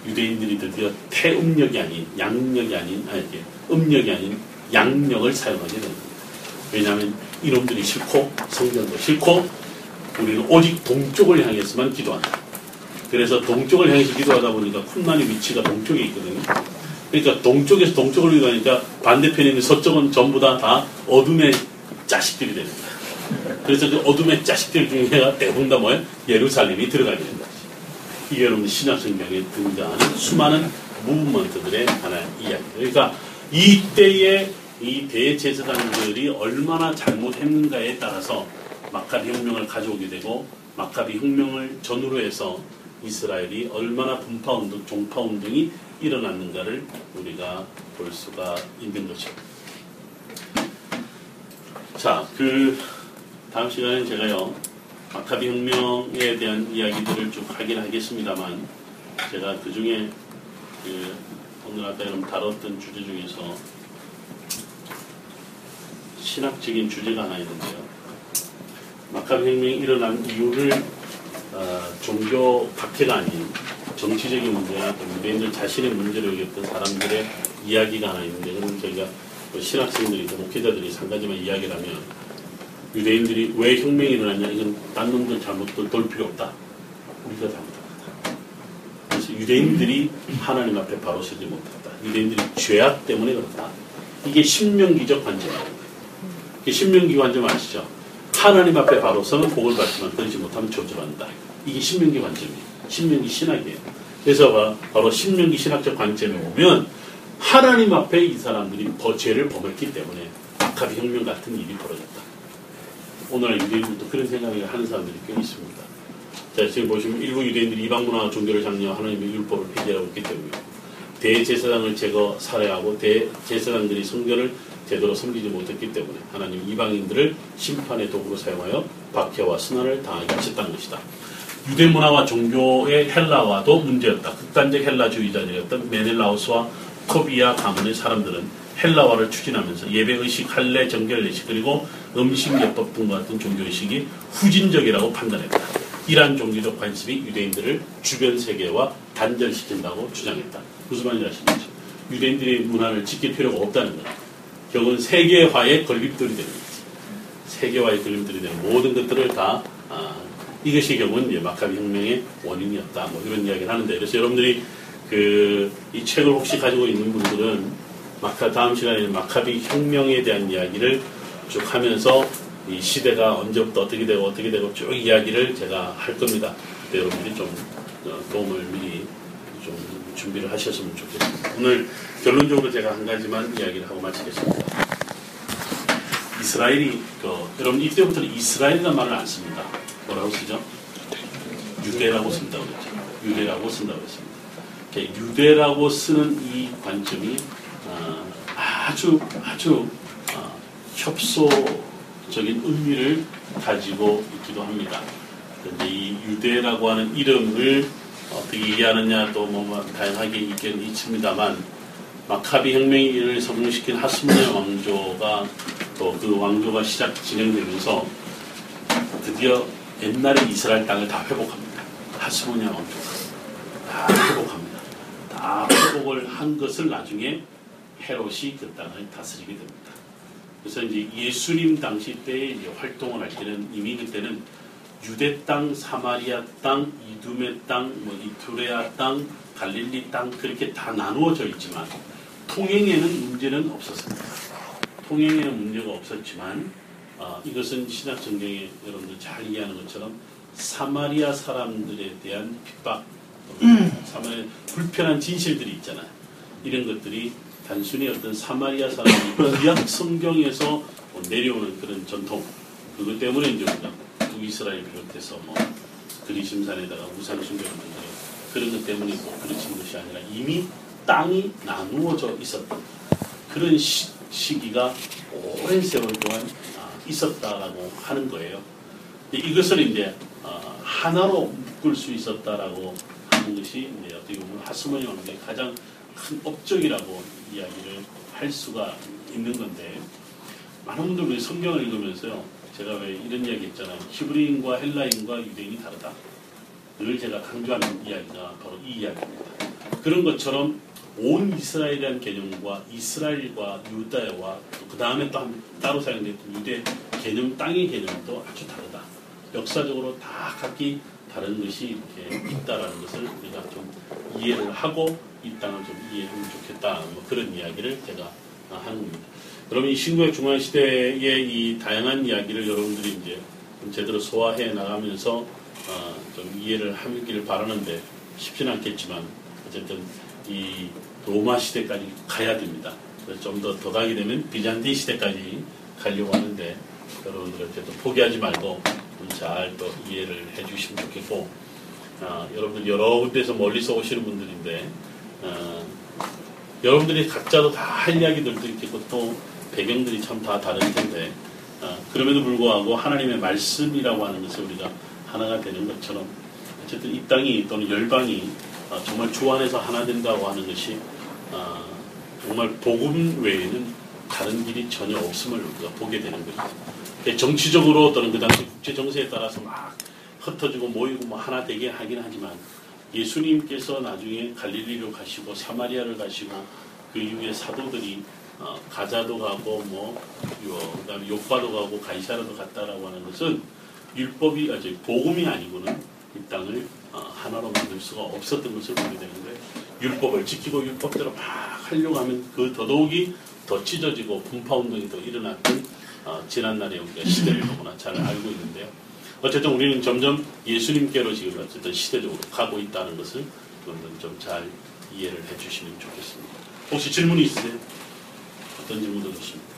유대인들이 드디어 태음력이 아닌 양력이 아닌 아니 음력이 아닌 양력을 사용하게 됩니다. 왜냐하면 이놈들이 싫고 성전도 싫고 우리는 오직 동쪽을 향해서만 기도한다. 그래서 동쪽을 향해서 기도하다 보니까 쿰만의 위치가 동쪽에 있거든요. 그러니까 동쪽에서 동쪽을 기도하니까 반대편에 있는 서쪽은 전부 다, 다 어둠의 자식들이 거야. 그래서 그 어둠의 자식들 중에가 대부분 다 뭐야? 예루살렘이 들어가게 된다. 이게 여러분 신약 성경에 등장하는 수많은 무브먼트들의 하나의 이야기. 그러니까 이때의 이 대제사장들이 얼마나 잘못했는가에 따라서 마카비 혁명을 가져오게 되고 마카비 혁명을 전후로 해서 이스라엘이 얼마나 분파 운동, 종파 운동이 일어났는가를 우리가 볼 수가 있는 거죠. 자, 그 다음 시간에 제가요 마카비 혁명에 대한 이야기들을 쭉 하긴 하겠습니다만 제가 그 중에 그 오늘 아까 여러분 다뤘던 주제 중에서 신학적인 주제가 하나 있는데요. 마카비 혁명이 일어난 이유를 어, 종교 박해가 아닌 정치적인 문제나 유대인들 자신의 문제로 여겼던 사람들의 이야기가 하나 있는데 그럼 저희가 뭐 신학생들이 목회자들이 한 가지만 이야기를 하면 유대인들이 왜 혁명이 일어났냐? 이건 딴 놈들 잘못들 돌 필요 없다. 우리가 잘못했다. 그래서 유대인들이 하나님 앞에 바로 서지 못했다. 유대인들이 죄악 때문에 그렇다. 이게 신명기적 관점입니다 신명기 관점 아시죠? 하나님 앞에 바로 서는 복을 받지만 그러지 못하면 저주한다. 이게 신명기 관점이에요. 신명기 신학이에요. 그래서 바로 신명기 신학적 관점에 보면 하나님 앞에 이 사람들이 죄를 범했기 때문에 아카비 혁명 같은 일이 벌어졌다. 오늘날 유대인들도 그런 생각을 하는 사람들이 꽤 있습니다. 자, 지금 보시면 일부 유대인들이 이방 문화와 종교를 장려 하나님의 율법을 폐지하고 있기 때문에 대제사장을 제거 살해하고 대제사장들이 성전을 제대로 섬기지 못했기 때문에 하나님 이방인들을 심판의 도구로 사용하여 박해와 순환을 당하게 하셨다는 것이다. 유대 문화와 종교의 헬라와도 문제였다. 극단적 헬라주의자들이었던 메넬라우스와 코비아 가문의 사람들은 헬라화를 추진하면서 예배의식, 할례, 정결의식 그리고 음식 예법 등과 같은 종교의식이 후진적이라고 판단했다. 이러한 종교적 관습이 유대인들을 주변 세계와 단절시킨다고 주장했다. 무슨 말인지 아시겠죠? 유대인들의 문화를 지킬 필요가 없다는 거다. 결국은 세계화의 걸림돌이 되는 거지. 세계화의 걸림돌이 되는 모든 것들을 다 아, 이것이 결국은 마카비 혁명의 원인이었다. 뭐 이런 이야기를 하는데 그래서 여러분들이 그 이 책을 혹시 가지고 있는 분들은 마카 다음 시간에 마카비 혁명에 대한 이야기를 쭉 하면서 이 시대가 언제부터 어떻게 되고 어떻게 되고 쭉 이야기를 제가 할 겁니다. 그때 여러분들이 좀 어, 도움을 미리 좀 준비를 하셨으면 좋겠습니다. 오늘 결론적으로 제가 한 가지만 이야기를 하고 마치겠습니다. 이스라엘이 그, 여러분 이때부터는 이스라엘이라는 말을 안 씁니다. 뭐라고 쓰죠? 유대라고 쓴다고 그랬죠. 유대라고 쓴다고 했습니다. 유대라고 쓰는 이 관점이 어, 아주 아주 어, 협소적인 의미를 가지고 있기도 합니다. 그런데 이 유대라고 하는 이름을 어떻게 이해하느냐 또뭐 뭐 다양하게 있긴 있습니다만 마카비 혁명을 성공시킨 하스모니아 왕조가 또 그 왕조가 시작 진행되면서 드디어 옛날에 이스라엘 땅을 다 회복합니다. 하스모니아 왕조가 다 회복합니다. 다 회복을 한 것을 나중에 헤롯이 그 땅을 다스리게 됩니다. 그래서 이제 예수님 당시 때 이제 활동을 할 때는 이미 그때는 유대 땅, 사마리아 땅, 이두메 땅, 뭐 이투레아 땅, 갈릴리 땅 그렇게 다 나누어져 있지만 통행에는 문제는 없었습니다. 통행에는 문제가 없었지만 어, 이것은 신약 성경에 여러분들 잘 이해하는 것처럼 사마리아 사람들에 대한 핍박, 음. 사마리아 불편한 진실들이 있잖아요. 이런 것들이 단순히 어떤 사마리아 사람이 구약 성경에서 뭐 내려오는 그런 전통 그것 때문에 이제 우리가 북이스라엘 비롯해서 뭐 그리심산에다가 우상 숭배를 만들어 그런 것 때문에 뭐 그르친 것이 아니라 이미 땅이 나누어져 있었던 그런 시, 기가 오랜 세월 동안 아, 있었다라고 하는 거예요. 이것을 이제 어, 하나로 묶을 수 있었다라고 하는 것이 이제 어떻게 보면 하스모니 왕의 가장 큰 업적이라고 이야기를 할 수가 있는 건데 많은 분들이 성경을 읽으면서요 제가 왜 이런 이야기 했잖아요. 히브리인과 헬라인과 유대인이 다르다. 늘 제가 강조하는 이야기가 바로 이 이야기입니다. 그런 것처럼 온 이스라엘이라는 개념과 이스라엘과 유다와 그 다음에 또 따로 사용된 유대 개념 땅의 개념도 아주 다르다. 역사적으로 다 각기 다른 것이 이렇게 있다라는 것을 우리가 좀 이해를 하고 이 땅을 좀 이해하면 좋겠다. 뭐 그런 이야기를 제가 하는 겁니다. 그러면 이 신구약 중앙 시대의 이 다양한 이야기를 여러분들이 이제 제대로 소화해 나가면서 어, 좀 이해를 하기를 바라는데 쉽지는 않겠지만 어쨌든 이 로마 시대까지 가야 됩니다. 좀 더 더 가게 되면 비잔티 시대까지 가려고 하는데 여러분들 어쨌든 포기하지 말고 잘 또 이해를 해주시면 좋겠고 어, 여러분들 여러 군데서 멀리서 오시는 분들인데 어, 여러분들이 각자도 다 할 이야기들도 있겠고 또 배경들이 참 다 다를 텐데 어, 그럼에도 불구하고 하나님의 말씀이라고 하는 것을 우리가 하나가 되는 것처럼 어쨌든 이 땅이 또는 열방이 어, 정말 주 안에서 하나 된다고 하는 것이 어, 정말 복음 외에는 다른 길이 전혀 없음을 우리가 보게 되는 것이죠. 정치적으로 또는 그 당시 국제 정세에 따라서 막 흩어지고 모이고 뭐 하나 되게 하긴 하지만 예수님께서 나중에 갈릴리로 가시고 사마리아를 가시고 그 이후에 사도들이 어, 가자도 가고 뭐 그다음에 욕바도 가고 가이사라도 갔다라고 하는 것은 율법이 아직 복음이 아니고는 이 땅을 어, 하나로 만들 수가 없었던 것을 보게 되는데 율법을 지키고 율법대로 막 하려고 하면 그 더더욱이 더 찢어지고 분파 운동이 더 일어났던 어, 지난날에 우리가 시대를 너무나 잘 알고 있는데요. 어쨌든 우리는 점점 예수님께로 지금 어쨌든 시대적으로 가고 있다는 것을 여러분 좀잘 이해를 해주시면 좋겠습니다. 혹시 질문이 있으세요? 어떤 질문도 좋습니다.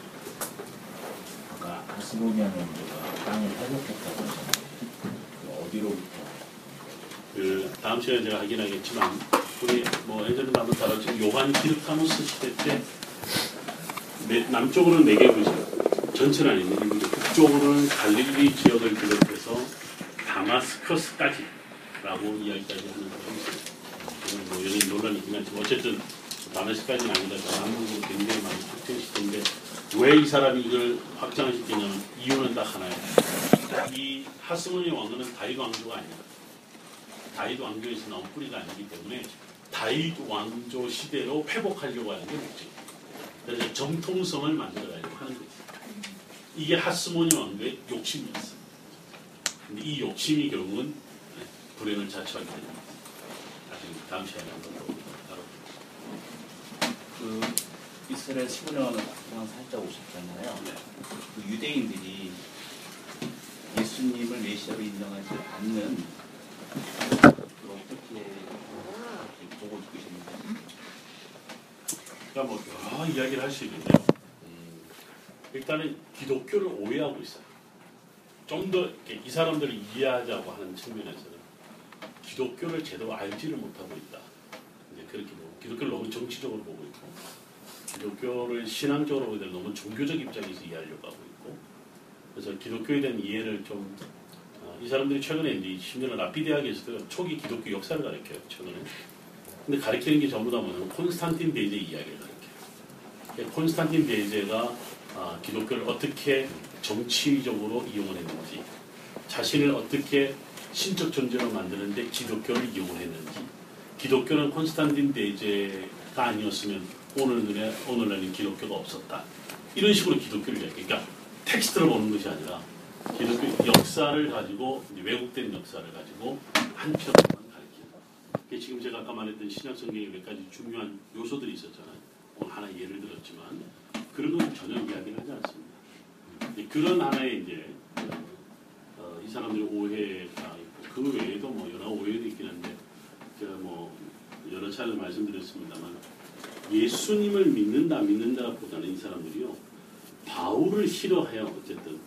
아까 하스모니아 정도가 땅을 회복했다고. 그 어디로부터? 그 다음 시간에 제가 하긴 하겠지만 우리 뭐 예전에 나도 다뤘지만 요한 기르카노스 시대 때 네, 남쪽으로는 네 개국이죠. 전체는 아닌데 북쪽으로는 갈릴리 지역을 비롯해서 다마스커스까지 라고 이야기까지 하는 있어요. 뭐 여기 논란이 있긴 하지만 어쨌든 다마스까지는 아니다. 남북으로 굉장히 많이 확정시켰는데 왜 이 사람이 이걸 확장시키냐면 이유는 딱 하나예요. 이 하스모니 왕은 다윗 왕조가 아니다. 다윗 왕조에서 나온 뿌리가 아니기 때문에 다윗 왕조 시대로 회복하려고 하는 게 목적. 그래서 정통성을 만들어가려고 하는 거지. 이게 하스모니 왕조의 욕심이었어. 근데 이 욕심이 결국은 불행을 자초하게 됩니다. 나중에 다음 시간에 한번 더 다뤄볼게요. 그 이스라엘 시부령하는 그냥 살짝 오셨잖아요. 네. 그 유대인들이 예수님을 메시아로 인정하지 않는 그 어떻게 보고 있으셨는지 그러니까 뭐 여러 이야기를 할 수 있는데요. 음, 일단은 기독교를 오해하고 있어요. 좀 더 이 사람들을 이해하자고 하는 측면에서는 기독교를 제대로 알지를 못하고 있다. 이제 그렇게 보고 기독교를 너무 정치적으로 보고 있고 기독교를 신앙적으로 보기 때문에 너무 종교적 입장에서 이해하려고 하고 있고 그래서 기독교에 대한 이해를 좀 이 사람들이 최근에 이제 심지어는 라피 대학에서도 초기 기독교 역사를 가르쳐요. 최근에. 근데 가르치는 게 전부 다 뭐냐면 콘스탄틴 베이제 이야기를 가르쳐요. 콘스탄틴 베이제가 아, 기독교를 어떻게 정치적으로 이용을 했는지, 자신을 어떻게 신적 존재로 만드는데 기독교를 이용을 했는지, 기독교는 콘스탄틴 베이제가 아니었으면 오늘날에 오늘날에 기독교가 없었다. 이런 식으로 기독교를 이야기해. 그러니까 텍스트를 보는 것이 아니라 기독교 역사를 가지고 왜곡된 역사를 가지고 한편으로만 가르치는. 지금 제가 아까 말했던 신약 성경에 몇 가지 중요한 요소들이 있었잖아요. 오늘 하나 예를 들었지만 그런 건 전혀 이야기를 하지 않습니다. 그런 하나의 이제 어, 이 사람들의 오해가 있고 그 외에도 뭐 여러 오해도 있긴 한데 제가 뭐 여러 차례 말씀드렸습니다만 예수님을 믿는다 믿는다 보다는 이 사람들이요 바울을 싫어해요 어쨌든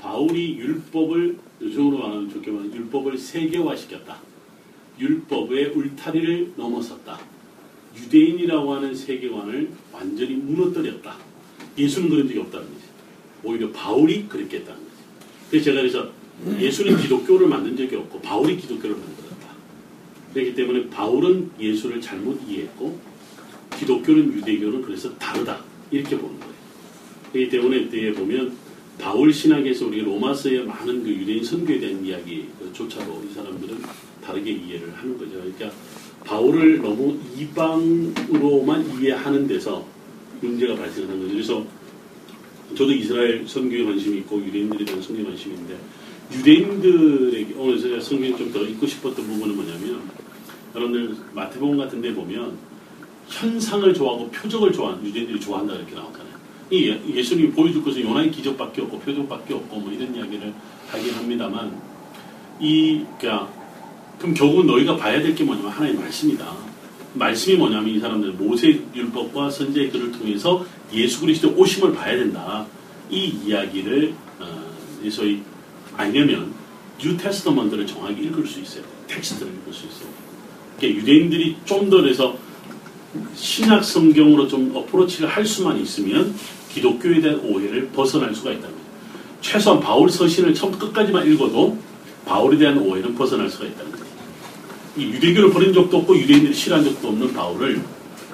바울이 율법을 요즘으로 말하면 좋게 말하면 율법을 세계화시켰다. 율법의 울타리를 넘어섰다. 유대인이라고 하는 세계관을 완전히 무너뜨렸다. 예수는 그런 적이 없다는 거지. 오히려 바울이 그렇게 했다는 거지. 그래서 제가 그래서 예수는 기독교를 만든 적이 없고 바울이 기독교를 만들었다. 그렇기 때문에 바울은 예수를 잘못 이해했고 기독교는 유대교는 그래서 다르다. 이렇게 보는 거예요. 그렇기 때문에 이때 보면 바울 신학에서 우리 로마서의 많은 그 유대인 선교에 대한 이야기조차도 이 사람들은 다르게 이해를 하는 거죠. 그러니까 바울을 너무 이방으로만 이해하는 데서 문제가 발생하는 거죠. 그래서 저도 이스라엘 선교에 관심이 있고 유대인들에 대한 선교에 관심이 있는데 유대인들에게 오늘 제가 성경 좀더 읽고 싶었던 부분은 뭐냐면 여러분들 마태복음 같은 데 보면 현상을 좋아하고 표적을 좋아하는 유대인들이 좋아한다 이렇게 나오잖아요. 이 예- 예수님이 보여줄 것은 요나의 기적밖에 없고 표적밖에 없고 뭐 이런 이야기를 하긴 합니다만 이 그러니까 그럼 결국 너희가 봐야 될 게 뭐냐면 하나님의 말씀이다. 말씀이 뭐냐면 이 사람들 모세 율법과 선지의 글을 통해서 예수 그리스도 오심을 봐야 된다. 이 이야기를 어, 소위 알려면 New Testament를 정확히 읽을 수 있어요. 텍스트를 읽을 수 있어요. 그러니까 유대인들이 좀 더 그래서 신약 성경으로 좀 어프로치를 할 수만 있으면 기독교에 대한 오해를 벗어날 수가 있다는 거예요. 최소한 바울 서신을 처음 끝까지만 읽어도 바울에 대한 오해는 벗어날 수가 있다는 거예요. 이 유대교를 버린 적도 없고 유대인들이 싫어한 적도 없는 바울을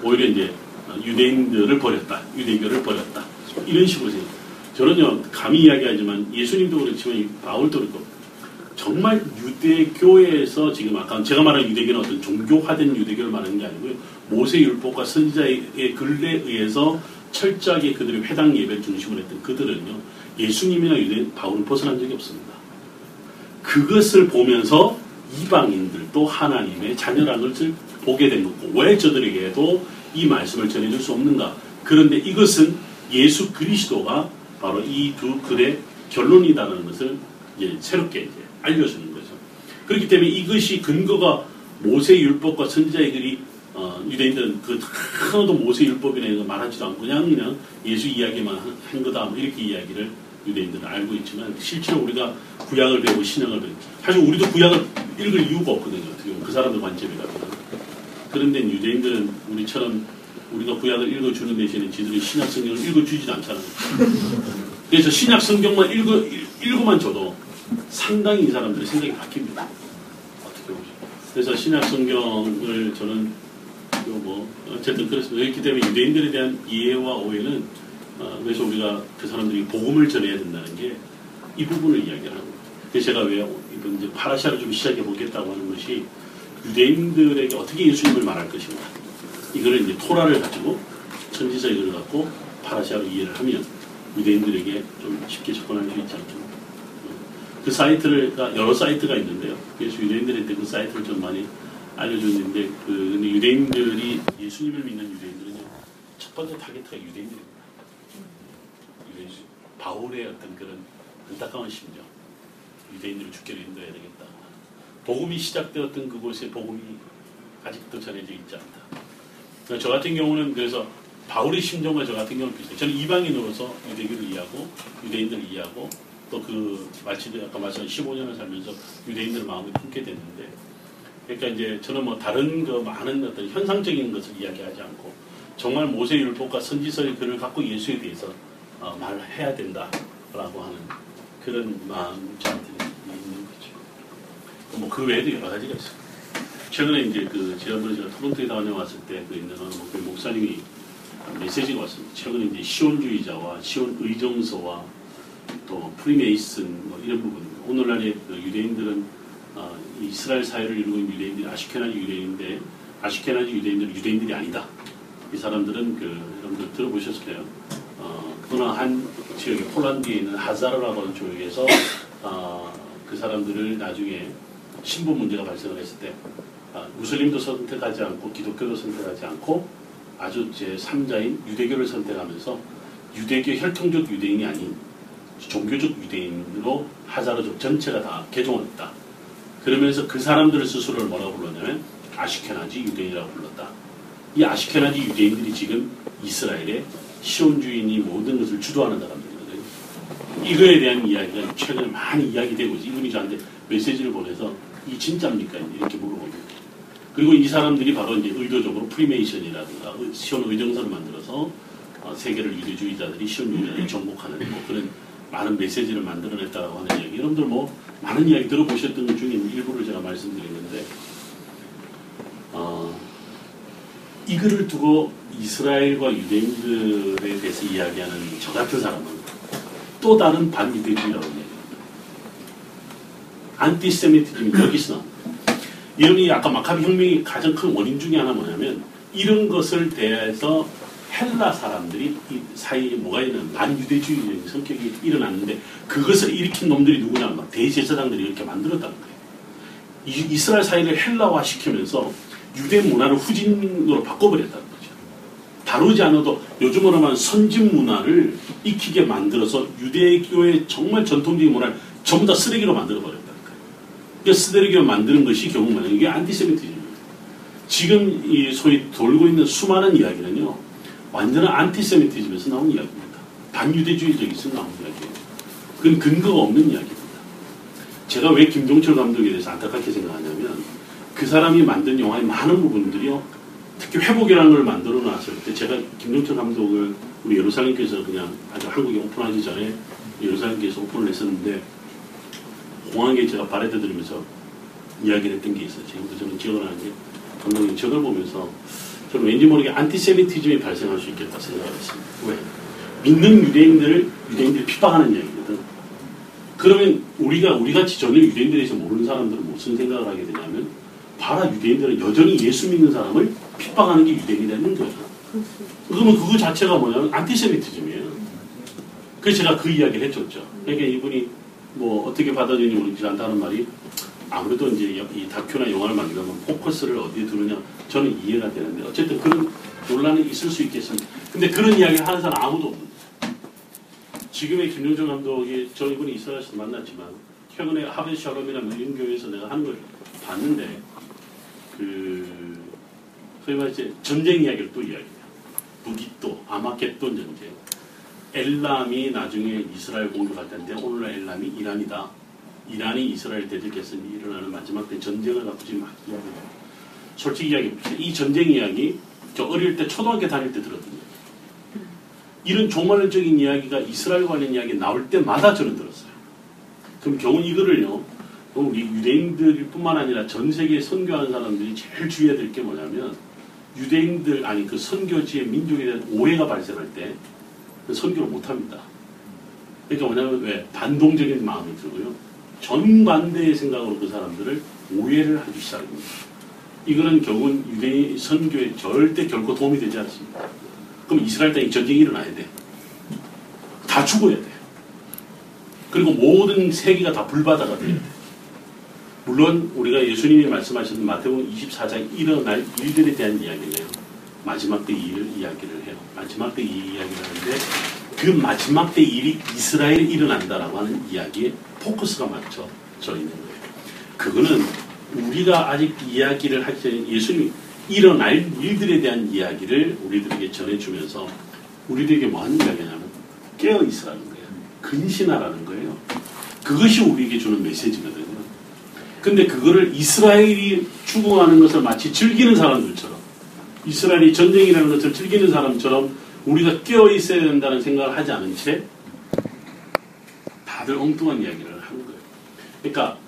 오히려 이제 유대인들을 버렸다. 유대교를 버렸다. 이런 식으로 생각. 저는요 감히 이야기하지만 예수님도 그렇지만 이 바울도 그렇고 정말 유대교에서 지금 아까 제가 말한 유대교는 어떤 종교화된 유대교를 말하는 게 아니고요. 모세 율법과 선지자의 글에 의해서 철저하게 그들의 회당 예배 중심으로 했던 그들은요. 예수님이나 유대 바울은 벗어난 적이 없습니다. 그것을 보면서 이방인들도 하나님의 자녀라는 것을 보게 된 거고 왜 저들에게도 이 말씀을 전해줄 수 없는가? 그런데 이것은 예수 그리스도가 바로 이 두 글의 결론이다라는 것을 이제 새롭게 이제 알려주는 거죠. 그렇기 때문에 이것이 근거가 모세 율법과 선지자의 글이 어, 유대인들은 그 하나도 모세 율법이나 이런 거 말하지도 않고 그냥 그냥 예수 이야기만 한, 한 거다 뭐 이렇게 이야기를 유대인들은 알고 있지만 실제로 우리가 구약을 배우고 신약을 배우고 사실 우리도 구약을 읽을 이유가 없거든요. 어떻게 보면 그 사람들 관점이라면 그런데 유대인들은 우리처럼 우리가 구약을 읽어주는 대신에 지들이 신약 성경을 읽어주지도 않잖아요. 그래서 신약 성경만 읽어, 읽어만 줘도 상당히 이 사람들의 생각이 바뀝니다. 어떻게 보죠. 그래서 신약 성경을 저는 뭐 어쨌든 그렇습니다. 그렇기 때문에 유대인들에 대한 이해와 오해는 어, 그래서 우리가 그 사람들이 복음을 전해야 된다는 게 이 부분을 이야기하는 거예요. 그래서 제가 왜 이번 이제 파라샤를 좀 시작해 보겠다고 하는 것이 유대인들에게 어떻게 예수님을 말할 것인가. 이거를 이제 토라를 가지고 천지자 이걸 갖고 파라샤로 이해를 하면 유대인들에게 좀 쉽게 접근할 수 있지 않겠나. 그 사이트를 여러 사이트가 있는데요. 그래서 유대인들한테 그 사이트를 좀 많이 알려줬는데 그 유대인들이 예수님을 믿는 유대인들은요 첫 번째 타겟가 유대인들입니다. 바울의 어떤 그런 안타까운 심정, 유대인들을 죽게로 인도해야 되겠다. 복음이 시작되었던 그곳에 복음이 아직도 전해져 있지 않다. 저 같은 경우는 그래서 바울의 심정과 저 같은 경우는 비슷해요. 저는 이방인으로서 유대교를 이해하고 유대인들을 이해하고 또 그 마치 아까 말씀한 15년을 살면서 유대인들 마음을 품게 됐는데 그러니까 이제 저는 뭐 다른 그 많은 어떤 현상적인 것을 이야기하지 않고 정말 모세 율법과 선지서의 글을 갖고 예수에 대해서 어, 말해야 된다라고 하는 그런 마음 저한테 있는 거죠. 뭐 그 외에도 여러 가지가 있어요. 최근에 이제 그 지난번에 제가 토론토에 다녀왔을 때 그 있는 그 목사님이 메시지가 왔습니다. 최근에 이제 시온주의자와 시온 의정서와 또 프리메이슨 뭐 이런 부분 오늘날의 그 유대인들은 어, 이스라엘 사회를 이루고 있는 유대인들이 아시케나지 유대인인데 아시케나지 유대인들은 유대인들이 아니다. 이 사람들은 그 여러분들 들어보셨을 거예요. 어, 어느 한 지역에 폴란드에 있는 하자르라고 하는 지역에서 어, 그 사람들을 나중에 신분 문제가 발생을 했을 때 아, 무슬림도 선택하지 않고 기독교도 선택하지 않고 아주 제 3자인 유대교를 선택하면서 유대교 혈통적 유대인이 아닌 종교적 유대인으로 하자르족 전체가 다 개종을 했다. 그러면서 그 사람들 스스로를 뭐라고 불렀냐면 아시케나지 유대인이라고 불렀다. 이 아시케나지 유대인들이 지금 이스라엘의 시온주의니 모든 것을 주도하는 사람들이거든요. 이거에 대한 이야기가 최근에 많이 이야기되고 있어요. 이분이 저한테 메시지를 보내서 이 진짜입니까? 이렇게 물어봅니다. 그리고 이 사람들이 바로 이제 의도적으로 프리메이션이라든가 시온 의정서를 만들어서 어, 세계를 유대주의자들이 시온주의자들을 정복하는 뭐 그런 많은 메시지를 만들어냈다고 하는 이야기. 여러분들 뭐 많은 이야기 들어보셨던 것 중에 일부를 제가 말씀드리는데 어, 이거를 두고 이스라엘과 유대인들에 대해서 이야기하는 저 같은 사람은 또 다른 반유대주의라고 얘기합니다. 안티세미티즘이 여기서 나옵니다. 이 아까 마카비 혁명이 가장 큰 원인 중에 하나 뭐냐면 이런 것을 대해서 헬라 사람들이 이 사이에 뭐가 있는 반유대주의적인 성격이 일어났는데 그것을 일으킨 놈들이 누구냐 막 대제사장들이 이렇게 만들었다는 거예요. 이, 이스라엘 사회를 헬라화 시키면서 유대 문화를 후진으로 바꿔버렸다는 거죠. 다루지 않아도 요즘으로 하면 선진 문화를 익히게 만들어서 유대교의 정말 전통적인 문화를 전부 다 쓰레기로 만들어버렸다는 거예요. 그러니까 쓰레기로 만드는 것이 결국 뭐냐 이게 안티세미티즘입니다. 지금 이 소위 돌고 있는 수많은 이야기는요 완전한 안티세미티즘에서 나온 이야기입니다. 반유대주의적에서 나온 이야기예요. 그건 근거가 없는 이야기입니다. 제가 왜 김종철 감독에 대해서 안타깝게 생각하냐면 그 사람이 만든 영화의 많은 부분들이요 특히 회복이라는 걸 만들어 놨을 때 제가 김종철 감독을 우리 예루살렘교에서 그냥 아주 한국에 오픈하기 전에 예루살렘교에서 오픈을 했었는데 공항에 제가 바레드 들으면서 이야기를 했던 게 있어요. 지금도 저는 기억을 하는 게 감독님 저걸 보면서 저는 왠지 모르게 안티세미티즘이 발생할 수 있겠다 생각을 했습니다. 왜? 믿는 유대인들을 유대인들이 핍박하는 이야기거든. 그러면 우리가 우리 같이 전혀 유대인들에 대해서 모르는 사람들은 무슨 생각을 하게 되냐면 봐라 유대인들은 여전히 예수 믿는 사람을 핍박하는 게 유대인이 되는 거야. 그러면 그거 자체가 뭐냐면 안티세미티즘이에요. 그래서 제가 그 이야기를 해줬죠. 그러니까 이분이 뭐 어떻게 받아들이는지 모르지 않다는 말이 아무래도 이제 이 다큐나 영화를 만들면 포커스를 어디에 두느냐 저는 이해가 되는데 어쨌든 그런 논란이 있을 수 있겠습니다. 근데 그런 이야기를 하는 사람 아무도 없는 지금의 김용정 감독이 저 이분이 이스라엘에서 만났지만 최근에 하베 샬롬이라는 밀림교회에서 내가 한 걸 봤는데 그 소위 말해서 전쟁 이야기를 또 이야기해요. 북이또 아마겟돈 전쟁. 엘람이 나중에 이스라엘 공격할 텐데 오늘날 엘람이 이란이다. 이란이 이스라엘 대적했으니 일어나는 마지막 때 전쟁을 갖고 지금 막 이야기해요. 솔직히 이야기해봅시다. 이 전쟁 이야기 저 어릴 때 초등학교 다닐 때 들었거든요. 이런 종말적인 이야기가 이스라엘 관련 이야기 나올 때마다 저는 들었어요. 그럼 겨우 이거를요, 우리 유대인들 뿐만 아니라 전 세계에 선교하는 사람들이 제일 주의해야 될 게 뭐냐면, 유대인들, 아니 그 선교지의 민족에 대한 오해가 발생할 때, 그 선교를 못 합니다. 그러니까 뭐냐면 왜? 반동적인 마음이 들고요. 정반대의 생각으로 그 사람들을 오해를 하기 시작합니다. 이거는 결국은 유대인 선교에 절대 결코 도움이 되지 않습니다. 그럼 이스라엘 땅에 전쟁이 일어나야 돼. 다 죽어야 돼. 그리고 모든 세계가 다 불바다가 돼야 돼. 물론 우리가 예수님이 말씀하신 마태복음 24장 일어날 일들에 대한 이야기를 해요. 마지막 때 일을 이야기를 해요. 마지막 때이 이야기를 하는데 그 마지막 때 일이 이스라엘에 일어난다라고 하는 이야기에 포커스가 맞춰져 있는 거예요. 그거는 우리가 아직 이야기를 하기 전에 예수님이 일어날 일들에 대한 이야기를 우리들에게 전해주면서 우리들에게 뭐 하는 이야기냐면 깨어 있으라는 거예요. 근신하라는 거예요. 그것이 우리에게 주는 메시지거든요. 근데 그거를 이스라엘이 추구하는 것을 마치 즐기는 사람들처럼 이스라엘이 전쟁이라는 것을 즐기는 사람처럼 우리가 깨어 있어야 된다는 생각을 하지 않은 채 다들 엉뚱한 이야기를 하는 거예요. 그러니까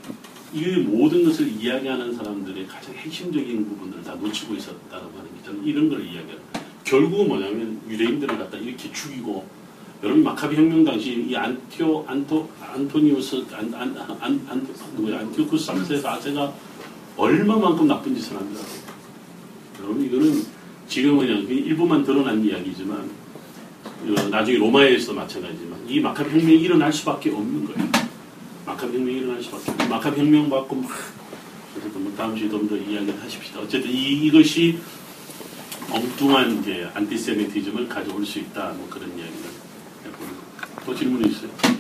이 모든 것을 이야기하는 사람들의 가장 핵심적인 부분들을 다 놓치고 있었다고 하는 게 저는 이런 걸 이야기해요. 결국은 뭐냐면 유대인들을 갖다 이렇게 죽이고 여러분 마카비 혁명 당시 이 안티오 안토 안토니우스 안안안 누구야 안티오쿠스 3세 4세가 얼마만큼 나쁜 짓을 합니다. 여러분 이거는 지금은 그냥 일부만 드러난 이야기지만 어, 나중에 로마에서 마찬가지지만 이 마카비 혁명이 일어날 수밖에 없는 거예요. 마카비 혁명이 일어날 수밖에 없고 마카비 혁명 받고 막 어쨌든 뭐 다음 주에 좀 더 이야기를 하십시다. 어쨌든 이, 이것이 엉뚱한 이제 안티세미티즘을 가져올 수 있다. 뭐 그런 이야